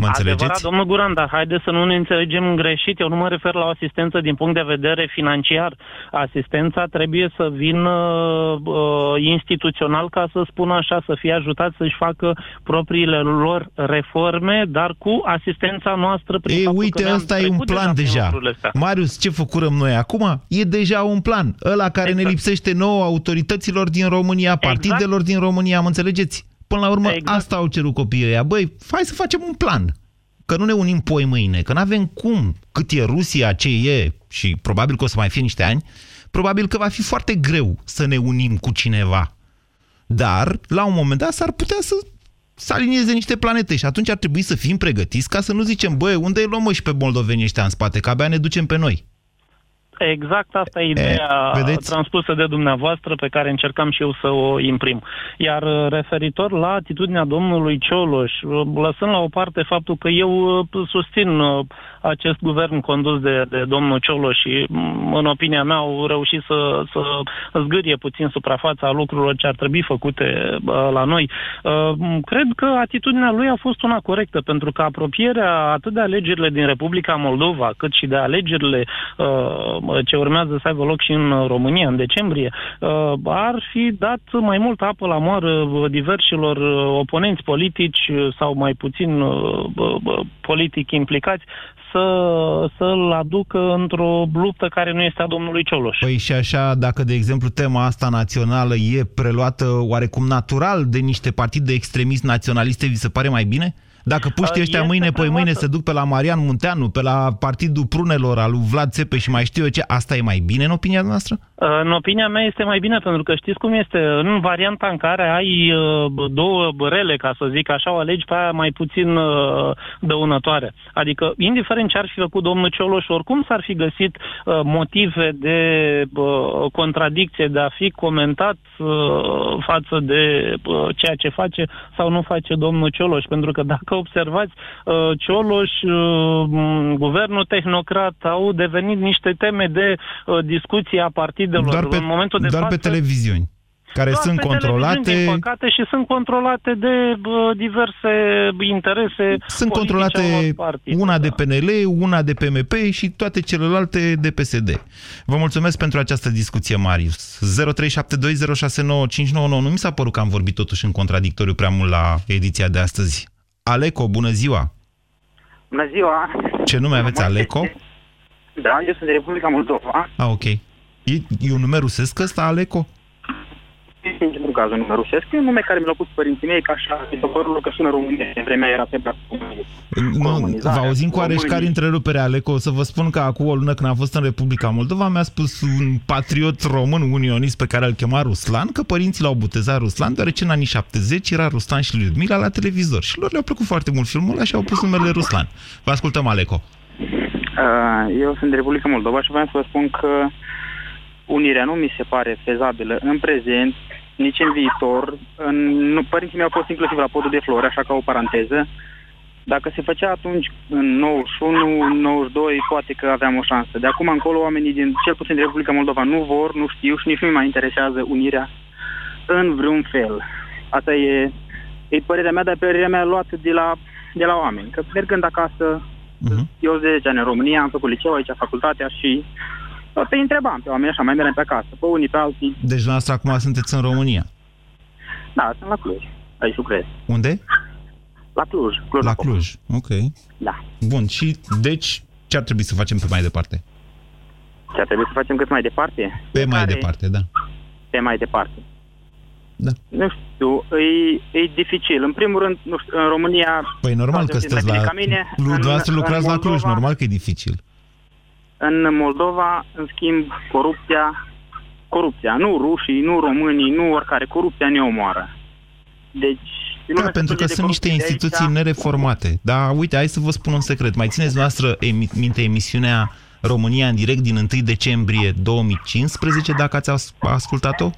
Speaker 3: Mă înțelegeți?
Speaker 12: Adevărat, domnul Guran, dar haideți să nu ne înțelegem greșit. Eu nu mă refer la o asistență din punct de vedere financiar. Asistența trebuie să vină uh, instituțional, ca să spun așa, să fie ajutat să-și facă propriile lor reforme, dar cu asistența noastră. Prin
Speaker 3: Ei,
Speaker 12: faptul
Speaker 3: uite,
Speaker 12: că ne-am
Speaker 3: ăsta e un
Speaker 12: trecut
Speaker 3: plan
Speaker 12: prin
Speaker 3: deja.
Speaker 12: lucrurile astea.
Speaker 3: Marius, ce făcurăm noi acum? E deja un plan. Ăla care
Speaker 12: Exact.
Speaker 3: ne lipsește nouă autorităților din România, partidelor din România, mă înțelegeți? Până la urmă,
Speaker 12: Exact.
Speaker 3: asta au cerut copiii ăia. Băi, hai să facem un plan. Că nu ne unim poi mâine, că nu avem cum. Cât e Rusia, ce e, și probabil că o să mai fie niște ani, probabil că va fi foarte greu să ne unim cu cineva. Dar, la un moment dat, s-ar putea să să alinieze niște planete și atunci ar trebui să fim pregătiți ca să nu zicem, băi, unde îi luăm mă și pe moldovenii ăștia în spate, că abia ne ducem pe noi.
Speaker 12: Exact asta e ideea
Speaker 3: vedeți?
Speaker 12: transpusă de dumneavoastră pe care încercam și eu să o imprim. Iar uh, referitor la atitudinea domnului Cioloș, uh, lăsând la o parte faptul că eu uh, susțin uh, acest guvern condus de, de domnul Cioloș și mm, în opinia mea au reușit să, să zgârie puțin suprafața lucrurilor ce ar trebui făcute uh, la noi. Uh, Cred că atitudinea lui a fost una corectă, pentru că apropierea atât de alegerile din Republica Moldova, cât și de alegerile uh, ce urmează să aibă loc și în România în decembrie, uh, ar fi dat mai mult apă la moară diversilor uh, oponenți politici uh, sau mai puțin uh, uh, politic implicați să, să-l aducă într-o luptă care nu este a domnului Cioloș.
Speaker 3: Păi și așa, dacă, de exemplu, tema asta națională e preluată oarecum natural de niște partide extremist naționaliste, vi se pare mai bine? Dacă puștii
Speaker 12: Uh,
Speaker 3: ăștia
Speaker 12: este
Speaker 3: mâine, păi mâine
Speaker 12: preluată.
Speaker 3: se duc pe la Marian Munteanu, pe la Partidul Prunelor, al lui Vlad Țepeș și mai știu eu ce, asta e mai bine în opinia noastră?
Speaker 12: În opinia mea este mai bine pentru că știți cum este, în varianta în care ai uh, două rele, ca să zic așa, o alegi pe aia mai puțin uh, dăunătoare. Adică, indiferent ce ar fi făcut domnul Cioloș, oricum s-ar fi găsit uh, motive de uh, contradicție, de a fi comentat uh, față de uh, ceea ce face sau nu face domnul Cioloș. Pentru că dacă observați, uh, Cioloș, uh, m, guvernul tehnocrat au devenit niște teme de uh, discuție a partidelor.
Speaker 3: Doar pe,
Speaker 12: în momentul de
Speaker 3: doar
Speaker 12: față,
Speaker 3: pe televiziuni. Care
Speaker 12: doar
Speaker 3: sunt
Speaker 12: pe televiziuni,
Speaker 3: controlate-
Speaker 12: Din păcate, și sunt controlate de bă, diverse interese
Speaker 3: Sunt
Speaker 12: politice
Speaker 3: controlate
Speaker 12: a unor partide.
Speaker 3: una de PNL, una de PMP și toate celelalte de PSD. Vă mulțumesc pentru această discuție, Marius. 0372069599. Nu mi s-a părut că am vorbit totuși în contradictoriu prea mult la ediția de astăzi. Aleco, bună ziua!
Speaker 13: Bună ziua!
Speaker 3: Ce nume aveți, Aleco?
Speaker 13: Da, eu sunt de Republica Moldova.
Speaker 3: Ah, ok. E, e un nume rusesc ăsta, Aleco?
Speaker 13: În cazul nume rusesc, e un nume care mi l-au pus părinții mei, ca așa, mi s că sună românie, în vremea era
Speaker 3: febra Vă auzim cu areșcari întreruperea, Aleco, o să vă spun că acum o lună când am fost în Republica Moldova, mi-a spus un patriot român unionist pe care îl chema Ruslan, că părinții l-au botezat Ruslan, deoarece în anii 70 era Ruslan și Ludmila la televizor și lor le-a plăcut foarte mult filmul ăla și au pus numele Ruslan. Vă ascultăm, Aleco.
Speaker 13: Uh, eu sunt din Republica Moldova și vreau să vă spun că unirea nu mi se pare fezabilă în prezent, nici în viitor. În, nu, părinții mei au fost inclusiv la podul de flori, așa ca o paranteză. Dacă se făcea atunci în 91, 92, poate că aveam o șansă. De acum încolo, oamenii din, cel puțin din Republica Moldova, nu vor, nu știu și nici nu mai interesează unirea în vreun fel. Asta e, e părerea mea, dar părerea mea luată de la, de la oameni. Că mergând acasă,
Speaker 3: uh-huh.
Speaker 13: eu de 10 ani în România, am făcut liceu aici, facultatea și tot îi întrebam pe oameni așa, mai merem pe acasă, pe unii, pe alții.
Speaker 3: Deci, dumneavoastră acum sunteți în România.
Speaker 13: Da, sunt la Cluj. Aici lucrez.
Speaker 3: Unde?
Speaker 13: La Cluj. Cluj
Speaker 3: La Cluj. Ok.
Speaker 13: Da.
Speaker 3: Bun. Și, deci, ce ar trebui să facem pe mai departe?
Speaker 13: Ce ar trebui să facem cât mai departe?
Speaker 3: Pe mai departe, da.
Speaker 13: Pe mai departe.
Speaker 3: Da.
Speaker 13: Nu știu, e, e dificil. În primul rând, nu știu, în România...
Speaker 3: Păi normal
Speaker 13: poate
Speaker 3: că
Speaker 13: știți mai
Speaker 3: sunteți
Speaker 13: bine
Speaker 3: la...
Speaker 13: Ca mine,
Speaker 3: Dumneavoastră lucrați la Cluj,
Speaker 13: Moldova,
Speaker 3: normal că e dificil.
Speaker 13: În Moldova, în schimb, corupția, corupția, nu rușii, nu românii, nu oricare, corupția ne omoară. Deci,
Speaker 3: Da, pentru că sunt niște instituții nereformate. Dar uite, hai să vă spun un secret. Mai țineți noastră emi- minte emisiunea România în direct din 1 decembrie 2015, dacă ați as- ascultat-o?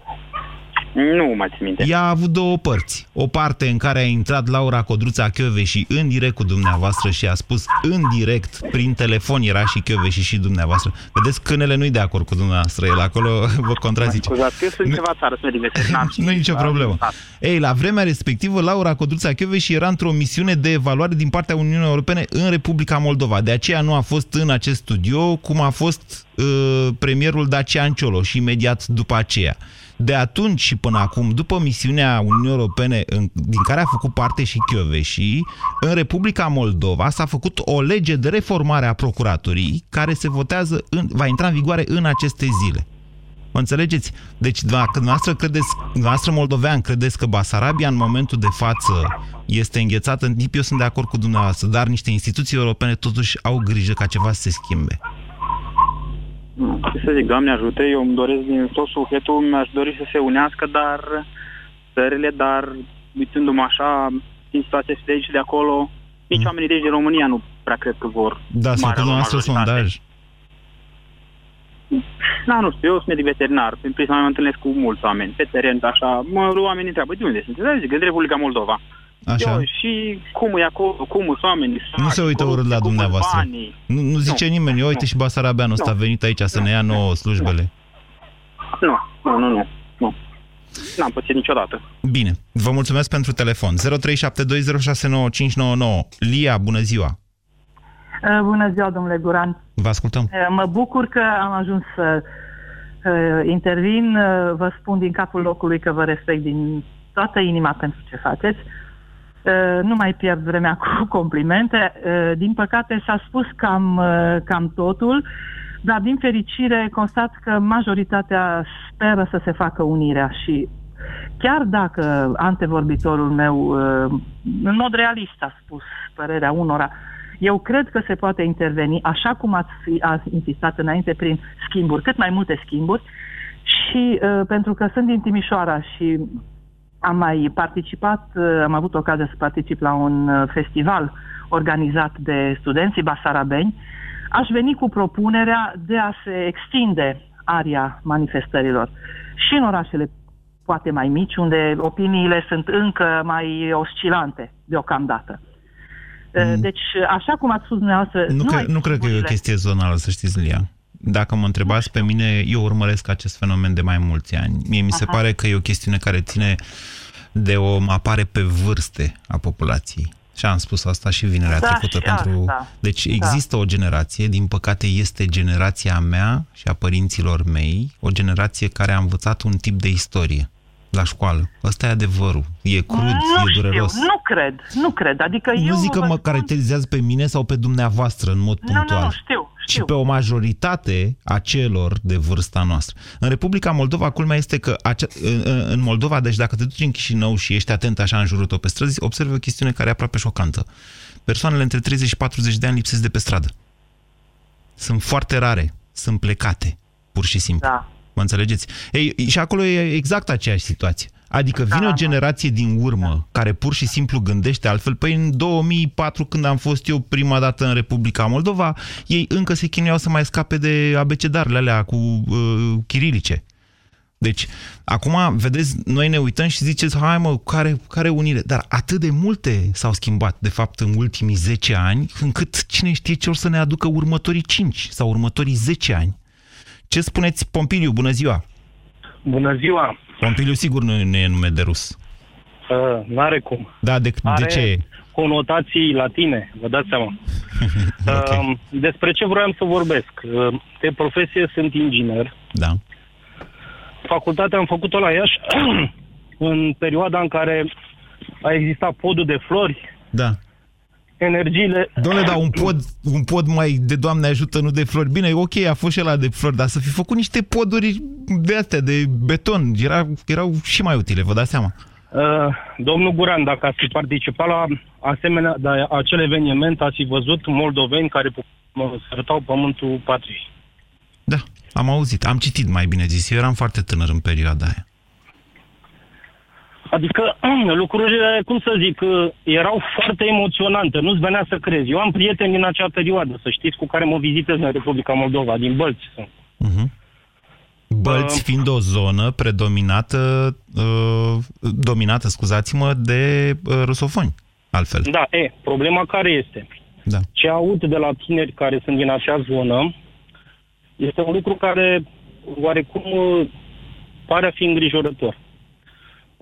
Speaker 13: Nu mai țin minte.
Speaker 3: Ea a avut două părți. O parte în care a intrat Laura Codruța și în direct cu dumneavoastră și a spus în direct, prin telefon era și și și dumneavoastră. Vedeți, câinele nu-i de acord cu dumneavoastră, el acolo vă contrazice.
Speaker 13: Scuzați, eu sunt ceva țară, sunt medic veterinar.
Speaker 3: Nu e nicio problemă. Ei, la vremea respectivă, Laura Codruța și era într-o misiune de evaluare din partea Uniunii Europene în Republica Moldova. De aceea nu a fost în acest studio, cum a fost uh, premierul Dacian Cioloș imediat după aceea. De atunci și până acum, după misiunea Uniunii Europene în, din care a făcut parte și Chioveși, în Republica Moldova s-a făcut o lege de reformare a procuraturii care se votează, în, va intra în vigoare în aceste zile. Mă înțelegeți? Deci, dacă dumneavoastră, credeți, dumneavoastră moldovean credeți că Basarabia în momentul de față este înghețată în timp, eu sunt de acord cu dumneavoastră, dar niște instituții europene totuși au grijă ca ceva să se schimbe.
Speaker 13: Ce să zic, Doamne ajută, eu îmi doresc din tot sufletul, mi-aș dori să se unească, dar țările, dar uitându-mă așa, din situația de aici și de acolo, nici oamenii de aici din România nu prea cred că vor.
Speaker 3: Da, să
Speaker 13: marea
Speaker 3: făcut
Speaker 13: lor
Speaker 3: dumneavoastră
Speaker 13: majoritate.
Speaker 3: sondaj.
Speaker 13: Da, nu știu, eu sunt medic veterinar. Prin prisma mea mă întâlnesc cu mulți oameni. Pe teren, așa, mă, oamenii întreabă, de unde sunteți? Da, zic, în Republica Moldova.
Speaker 3: Așa.
Speaker 13: Eu, și cum e acolo, cum sunt oamenii?
Speaker 3: Nu se uită urât la dumneavoastră.
Speaker 13: banii.
Speaker 3: Nu, nu zice nimeni, eu uite și Basarabeanul ăsta a venit aici să ne ia nouă slujbele.
Speaker 13: Nu, nu, nu, nu. nu. N-am pățit niciodată.
Speaker 3: Bine, vă mulțumesc pentru telefon. 0372069599. Lia, bună ziua!
Speaker 14: Uh, Bună ziua, domnule Guran.
Speaker 3: Vă ascultăm.
Speaker 14: Uh, Mă bucur că am ajuns să uh, intervin. Uh, Vă spun din capul locului că vă respect din toată inima pentru ce faceți. Uh, Nu mai pierd vremea cu complimente. Uh, Din păcate s-a spus cam, uh, cam totul, dar din fericire constat că majoritatea speră să se facă unirea și chiar dacă antevorbitorul meu uh, în mod realist a spus părerea unora, eu cred că se poate interveni, așa cum ați, fi, ați insistat înainte, prin schimburi, cât mai multe schimburi, și uh, pentru că sunt din Timișoara și am mai participat, uh, am avut ocazia să particip la un uh, festival organizat de studenții basarabeni, aș veni cu propunerea de a se extinde aria manifestărilor și în orașele poate mai mici, unde opiniile sunt încă mai oscilante deocamdată. Uh, Deci, așa cum ați spus dumneavoastră...
Speaker 3: Nu,
Speaker 14: numai
Speaker 3: cre- nu cred că e o
Speaker 14: schimbările-
Speaker 3: chestie zonală, să știți, Lia. Dacă mă întrebați pe mine, eu urmăresc acest fenomen de mai mulți ani. Mie mi se
Speaker 14: Aha.
Speaker 3: pare că e o chestiune care ține de o apare pe vârste a populației. Și am spus asta și vinerea
Speaker 14: Da,
Speaker 3: trecută.
Speaker 14: și
Speaker 3: pentru...
Speaker 14: asta.
Speaker 3: Deci
Speaker 14: Da.
Speaker 3: există o generație, din păcate este generația mea și a părinților mei, o generație care a învățat un tip de istorie la școală. Ăsta e adevărul. E crud,
Speaker 14: nu
Speaker 3: e dureros.
Speaker 14: știu, nu cred, nu cred. Adică
Speaker 3: Nu
Speaker 14: eu
Speaker 3: zic că
Speaker 14: vă
Speaker 3: mă
Speaker 14: spun-
Speaker 3: caracterizează pe mine sau pe dumneavoastră în mod
Speaker 14: Nu,
Speaker 3: punctual.
Speaker 14: nu, nu, știu,
Speaker 3: ci pe o majoritate a celor de vârsta noastră. În Republica Moldova, culmea este că ace- în- în Moldova, deci dacă te duci în Chișinău și ești atent așa în jurul tău pe străzi, observi o chestiune care e aproape șocantă. Persoanele între 30 și 40 de ani lipsesc de pe stradă. Sunt foarte rare, sunt plecate, pur și simplu.
Speaker 14: Da.
Speaker 3: Mă înțelegeți? Ei, și acolo e exact aceeași situație. Adică vine o generație din urmă care pur și simplu gândește altfel. Păi în 2004, când am fost eu prima dată în Republica Moldova, ei încă se chinuiau să mai scape de abecedarele alea cu uh, chirilice. Deci, acum, vedeți, noi ne uităm și ziceți, hai mă, care, care unire? Dar atât de multe s-au schimbat, de fapt, în ultimii 10 ani, încât cine știe ce or să ne aducă următorii 5 sau următorii 10 ani. Ce spuneți, Pompiliu? Bună ziua!
Speaker 15: Bună ziua!
Speaker 3: Pompiliu sigur nu, nu e nume de rus.
Speaker 15: Uh, n-are cum.
Speaker 3: Da, de, de
Speaker 15: Are
Speaker 3: ce e?
Speaker 15: conotații latine, vă dați seama. uh, despre ce vroiam să vorbesc? Uh, de profesie sunt inginer.
Speaker 3: Da.
Speaker 15: Facultatea am făcut-o la Iași în perioada în care a existat podul de flori,
Speaker 3: Da.
Speaker 15: Energiile...
Speaker 3: Doamne, dar un pod, un pod mai de Doamne ajută, nu de flori. Bine, ok, a fost și ăla de flori, dar să fi făcut niște poduri de astea, de beton. Era, erau și mai utile, vă dați seama.
Speaker 15: Uh, domnul Guran, dacă ați fi participat la asemenea, la acel eveniment, ați fi văzut moldoveni care mă sărătau pământul patriei.
Speaker 3: Da, am auzit, am citit mai bine zis. Eu eram foarte tânăr în perioada aia.
Speaker 15: Adică lucrurile, cum să zic, uh, erau foarte emoționante, nu-ți venea să crezi. Eu am prieteni din acea perioadă, să știți, cu care mă vizitez în Republica Moldova, din Bălți. sunt.
Speaker 3: Uh-huh. Bălți fiind o zonă predominată, uh, dominată, scuzați-mă, de uh, rusofoni, altfel.
Speaker 15: Da, e, problema care este?
Speaker 3: Da.
Speaker 15: Ce aud de la tineri care sunt din acea zonă este un lucru care oarecum uh, pare a fi îngrijorător.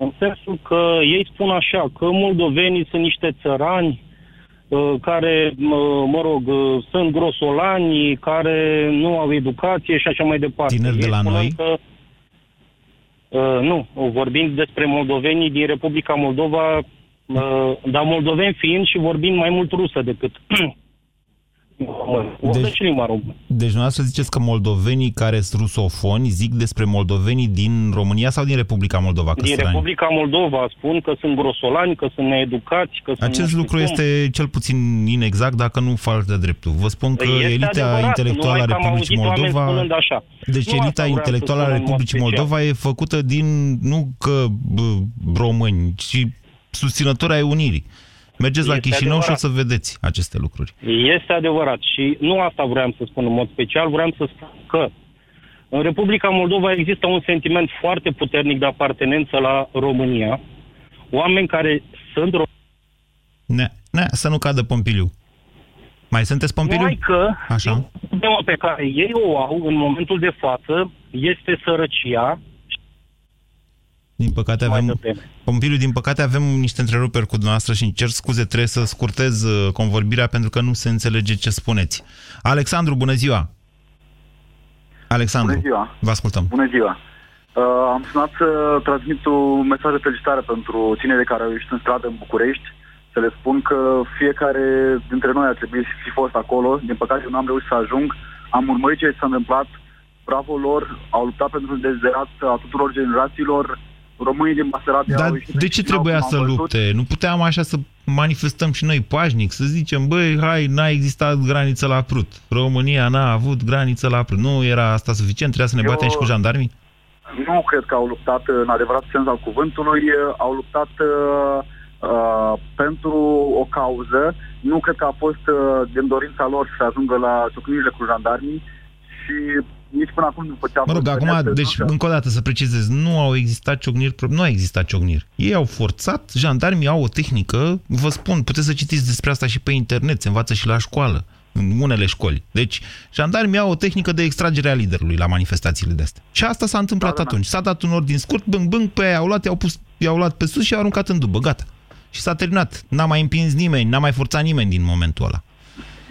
Speaker 15: În sensul că ei spun așa, că moldovenii sunt niște țărani uh, care, mă, mă rog, uh, sunt grosolani, care nu au educație și așa mai departe.
Speaker 3: Tineri de
Speaker 15: Ei
Speaker 3: la
Speaker 15: spun
Speaker 3: noi?
Speaker 15: Că, uh, nu, vorbind despre moldovenii din Republica Moldova, uh, dar moldoveni fiind și vorbind mai mult rusă decât Vorbesc
Speaker 3: Deci-
Speaker 15: și limba română.
Speaker 3: Deci dumneavoastră ziceți că moldovenii care sunt rusofoni zic despre moldovenii din România sau din Republica Moldova? Că
Speaker 15: Din
Speaker 3: sărani?
Speaker 15: Republica Moldova spun că sunt grosolani, că sunt needucați, că sunt... nu
Speaker 3: Acest
Speaker 15: știu
Speaker 3: lucru
Speaker 15: cum.
Speaker 3: este cel puțin inexact, dacă nu fac de dreptul. Vă spun că
Speaker 15: Este
Speaker 3: elita
Speaker 15: adevărat,
Speaker 3: intelectuală a
Speaker 15: numai că am
Speaker 3: Republicii
Speaker 15: auzit oameni
Speaker 3: Moldova...
Speaker 15: spunând așa.
Speaker 3: Deci
Speaker 15: Nu asta
Speaker 3: elita
Speaker 15: vreau să
Speaker 3: intelectuală a
Speaker 15: spun în mod
Speaker 3: Republicii
Speaker 15: special.
Speaker 3: Moldova e făcută din, nu că bă, români, ci susținători ai Unirii. Mergeți la
Speaker 15: Este
Speaker 3: Chișinău
Speaker 15: adevărat.
Speaker 3: și o să vedeți aceste lucruri.
Speaker 15: Este adevărat și nu asta vreau să spun în mod special, vreau să spun că în Republica Moldova există un sentiment foarte puternic de apartenență la România. Oameni care sunt ro-
Speaker 3: Ne, ne, să nu cadă Pompiliu. Mai sunteți Pompiliu?
Speaker 15: numai că
Speaker 3: Așa.
Speaker 15: problema pe care ei o au în momentul de față este sărăcia
Speaker 3: Din păcate avem... Pompiliu, din păcate avem niște întreruperi cu dumneavoastră și îmi cer scuze, trebuie să scurtez uh, convorbirea pentru că nu se înțelege ce spuneți. Alexandru, bună ziua! Alexandru,
Speaker 16: Bună ziua!
Speaker 3: vă ascultăm.
Speaker 16: Bună ziua! Uh, am sunat să transmit un mesaj de felicitare pentru tinerii care au ieșit în stradă în București, să le spun că fiecare dintre noi ar trebui să fi fost acolo. Din păcate, eu nu am reușit să ajung. Am urmărit ce s-a întâmplat. Bravo lor, au luptat pentru dezderat a tuturor generațiilor. Românii din Basarabia
Speaker 3: Dar
Speaker 16: au ieșit
Speaker 3: de
Speaker 16: în
Speaker 3: ce
Speaker 16: Chișinău,
Speaker 3: trebuia
Speaker 16: cum am
Speaker 3: să
Speaker 16: văzut.
Speaker 3: lupte? Nu puteam așa să manifestăm și noi pașnic, să zicem, băi, hai, n-a existat graniță la Prut. România n-a avut graniță la Prut. Nu era asta suficient? Trebuia să ne
Speaker 16: Eu-
Speaker 3: batem și cu jandarmii?
Speaker 16: Nu cred că au luptat în adevărat sens al cuvântului, au luptat uh, uh, pentru o cauză. Nu cred că a fost uh, din dorința lor să ajungă la ciocnirile cu jandarmii și nici până acum nu făcea...
Speaker 3: Mă rog, acum, deci, încă o dată să precizez, nu au existat ciocniri, pro- nu a existat ciocniri. Ei au forțat, jandarmii au o tehnică, vă spun, puteți să citiți despre asta și pe internet, se învață și la școală. în unele școli. Deci, jandarmii au o tehnică de extragere a liderului la manifestațiile de astea. Și asta s-a întâmplat da, da, atunci. S-a dat un ordin scurt, bâng, bâng, pe aia au luat, i-au, pus, i-au luat pe sus și i-au aruncat în dubă. Gata. Și s-a terminat. N-a mai împins nimeni, n-a mai forțat nimeni din momentul ăla.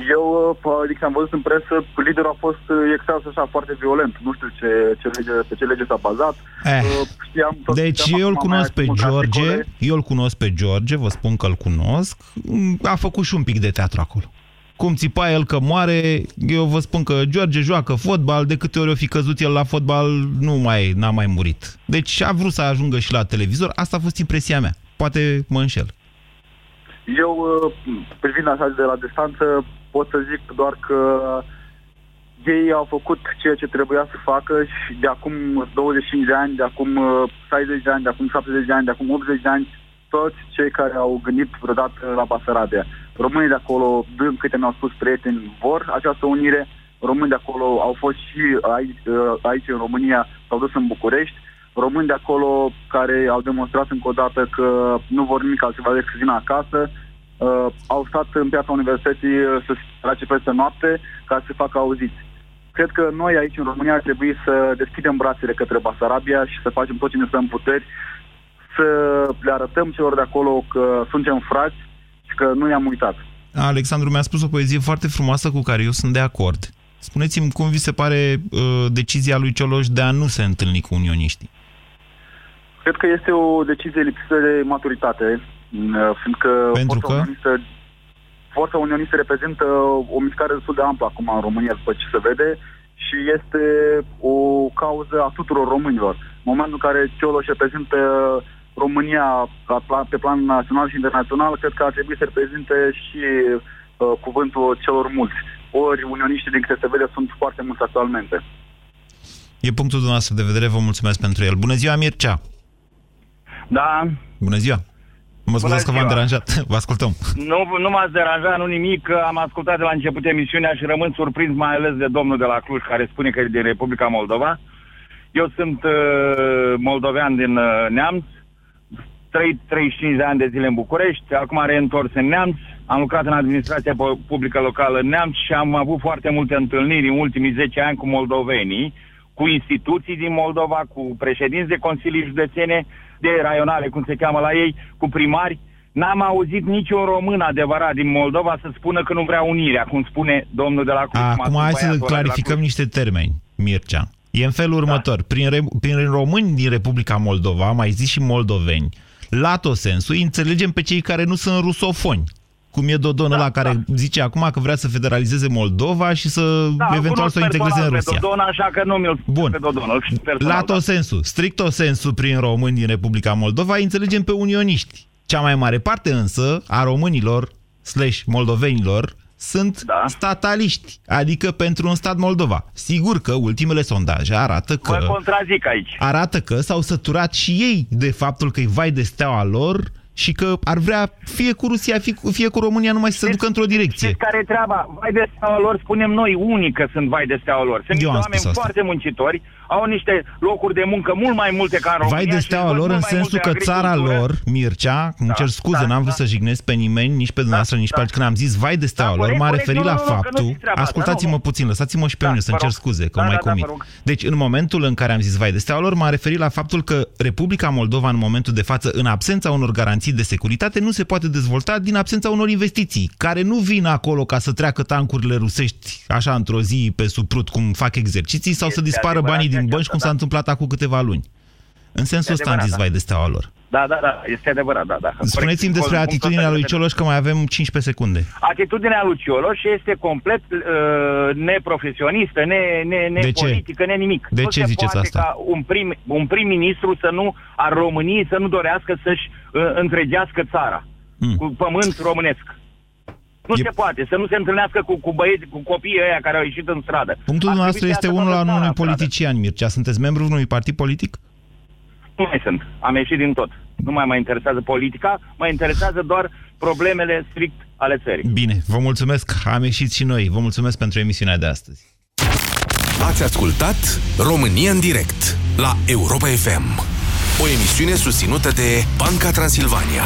Speaker 16: Eu, adică am văzut în presă, liderul a fost extras așa foarte violent. Nu știu ce, ce lege, pe ce lege s-a bazat.
Speaker 3: Eh. Știam, tot, deci eu îl cunosc pe George, articole. eu îl cunosc pe George, vă spun că îl cunosc. A făcut și un pic de teatru acolo. Cum țipa el că moare, eu vă spun că George joacă fotbal, de câte ori o fi căzut el la fotbal, nu mai, n-a mai murit. Deci a vrut să ajungă și la televizor, asta a fost impresia mea. Poate mă înșel.
Speaker 16: Eu, privind așa de la distanță, pot să zic doar că ei au făcut ceea ce trebuia să facă și de acum 25 de ani, de acum 60 uh, de ani, de acum 70 de ani, de acum 80 de ani, toți cei care au gândit vreodată la Basarabia. Românii de acolo, dând câte mi-au spus prieteni, vor această unire. Românii de acolo au fost și aici, uh, aici în România, s-au dus în București. Români de acolo care au demonstrat încă o dată că nu vor nimic altceva decât să vină acasă, uh, au stat în piața universității uh, să se trage peste noapte ca să se facă auziți. Cred că noi aici în România ar trebui să deschidem brațele către Basarabia și să facem tot ce ne stă în puteri, să le arătăm celor de acolo că suntem frați și că nu i-am uitat.
Speaker 3: Alexandru mi-a spus o poezie foarte frumoasă cu care eu sunt de acord. Spuneți-mi cum vi se pare uh, decizia lui Cioloș de a nu se întâlni cu unioniștii?
Speaker 16: Cred că este o decizie lipsită de maturitate Uh, fiindcă
Speaker 3: Pentru
Speaker 16: Forța,
Speaker 3: că?
Speaker 16: Unionistă, Forța Unionistă reprezintă o mișcare destul de amplă acum în România, după ce se vede, și este o cauză a tuturor românilor. În momentul în care Cioloș reprezintă România pe plan național și internațional, cred că ar trebui să reprezinte și uh, cuvântul celor mulți. Ori unioniștii, din câte se vede, sunt foarte mulți actualmente.
Speaker 3: E punctul dumneavoastră de vedere, vă mulțumesc pentru el. Bună ziua, Mircea!
Speaker 17: Da.
Speaker 3: Bună ziua! Mă scuzați că v-am deranjat. Vă ascultăm.
Speaker 17: Nu, nu m-ați deranjat, nu nimic. Am ascultat de la început emisiunea și rămân surprins mai ales de domnul de la Cluj care spune că e din Republica Moldova. Eu sunt uh, moldovean din uh, Neamț, 3, 35 de ani de zile în București, acum reîntors în Neamț, am lucrat în administrația publică locală în Neamț și am avut foarte multe întâlniri în ultimii 10 ani cu moldovenii, cu instituții din Moldova, cu președinți de consilii județene, de raionale, cum se cheamă la ei, cu primari, N-am auzit niciun român adevărat din Moldova să spună că nu vrea unirea, cum spune domnul de la Cluj.
Speaker 3: Acum hai să clarificăm niște termeni, Mircea. E în felul următor. Da. Prin, re, prin români din Republica Moldova, mai zis și moldoveni, lato sensul, înțelegem pe cei care nu sunt rusofoni cum e Dodon da, ăla care da. zice acum că vrea să federalizeze Moldova și să
Speaker 17: da,
Speaker 3: eventual să o integreze în Rusia.
Speaker 17: Pe Dodon, așa că nu mi-l
Speaker 3: Bun.
Speaker 17: pe Dodon.
Speaker 3: La tot sensul, strict o sensul prin români din Republica Moldova, înțelegem pe unioniști. Cea mai mare parte însă a românilor slash moldovenilor sunt da. stataliști, adică pentru un stat Moldova. Sigur că ultimele sondaje arată că...
Speaker 17: Mă contrazic aici.
Speaker 3: Arată că s-au săturat și ei de faptul că-i vai de steaua lor și că ar vrea fie cu Rusia, fie cu, fie cu România numai să se ducă într-o direcție.
Speaker 17: Știți care e treaba? Vai de steaua lor, spunem noi, unii că sunt vai de steaua lor. Sunt
Speaker 3: Eu
Speaker 17: niște oameni
Speaker 3: asta.
Speaker 17: foarte muncitori, au niște locuri de muncă mult mai multe ca în România.
Speaker 3: Vai de steaua lor în sensul că țara lor, Mircea, da, îmi cer scuze, da, n-am vrut da. să jignesc pe nimeni, nici pe dumneavoastră, da, nici pe da. când am zis vai de steaua da, lor, m-a referit la faptul... Ascultați-mă puțin, lăsați-mă și pe mine să-mi cer scuze, că
Speaker 17: da,
Speaker 3: mai
Speaker 17: da,
Speaker 3: comit. Deci, în momentul în care am zis vai de steaua lor, m-a referit la faptul că Republica Moldova, în momentul de față, în absența unor garanții de securitate, nu se poate dezvolta din absența unor investiții, care nu vin acolo ca să treacă tancurile rusești așa într-o zi pe suprut, cum fac exerciții, sau să dispară banii din bănci, cum s-a întâmplat acum câteva luni. În sensul ăsta am zis vai de steaua lor.
Speaker 17: Da, da, da, este adevărat, da, da.
Speaker 3: Spuneți-mi despre atitudinea lui Cioloș, că mai avem 15 secunde.
Speaker 17: Atitudinea lui Cioloș este complet uh, neprofesionistă, ne, ne, nepolitică, ne nimic.
Speaker 3: De
Speaker 17: nu
Speaker 3: ce
Speaker 17: se
Speaker 3: ziceți
Speaker 17: poate
Speaker 3: asta?
Speaker 17: Ca un, prim, un prim-ministru să nu, a României să nu dorească să-și uh, întregească țara
Speaker 3: mm.
Speaker 17: cu pământ românesc. Nu e... se poate, să nu se întâlnească cu, cu băieți, cu copiii ăia care au ieșit în stradă.
Speaker 3: Punctul
Speaker 17: Ar
Speaker 3: dumneavoastră
Speaker 17: trebui
Speaker 3: este
Speaker 17: să
Speaker 3: unul
Speaker 17: iasă
Speaker 3: al
Speaker 17: toată
Speaker 3: unui
Speaker 17: țara în stradă.
Speaker 3: politician, Mircea. Sunteți membru unui partid politic?
Speaker 17: Nu mai sunt. Am ieșit din tot. Nu mai mă interesează politica, mă interesează doar problemele strict ale țării.
Speaker 3: Bine, vă mulțumesc. Am ieșit și noi. Vă mulțumesc pentru emisiunea de astăzi.
Speaker 4: Ați ascultat România în direct la Europa FM. O emisiune susținută de Banca Transilvania.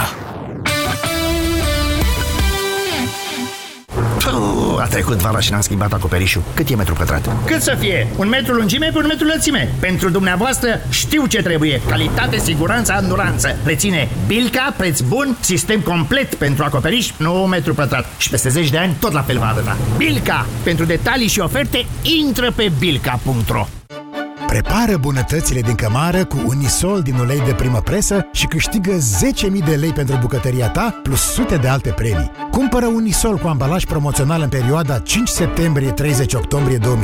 Speaker 18: Puh, a trecut vara și n-am schimbat acoperișul. Cât e metru pătrat?
Speaker 19: Cât să fie? Un metru lungime pe un metru lățime. Pentru dumneavoastră știu ce trebuie. Calitate, siguranță, anduranță. Reține Bilca, preț bun, sistem complet pentru acoperiș, 9 metru pătrat. Și peste 10 de ani tot la fel va arăta. Bilca! Pentru detalii și oferte, intră pe bilca.ro
Speaker 20: Prepară bunătățile din cămară cu Unisol din ulei de primă presă și câștigă 10.000 de lei pentru bucătăria ta plus sute de alte premii. Cumpără Unisol cu ambalaj promoțional în perioada 5 septembrie-30 octombrie 2016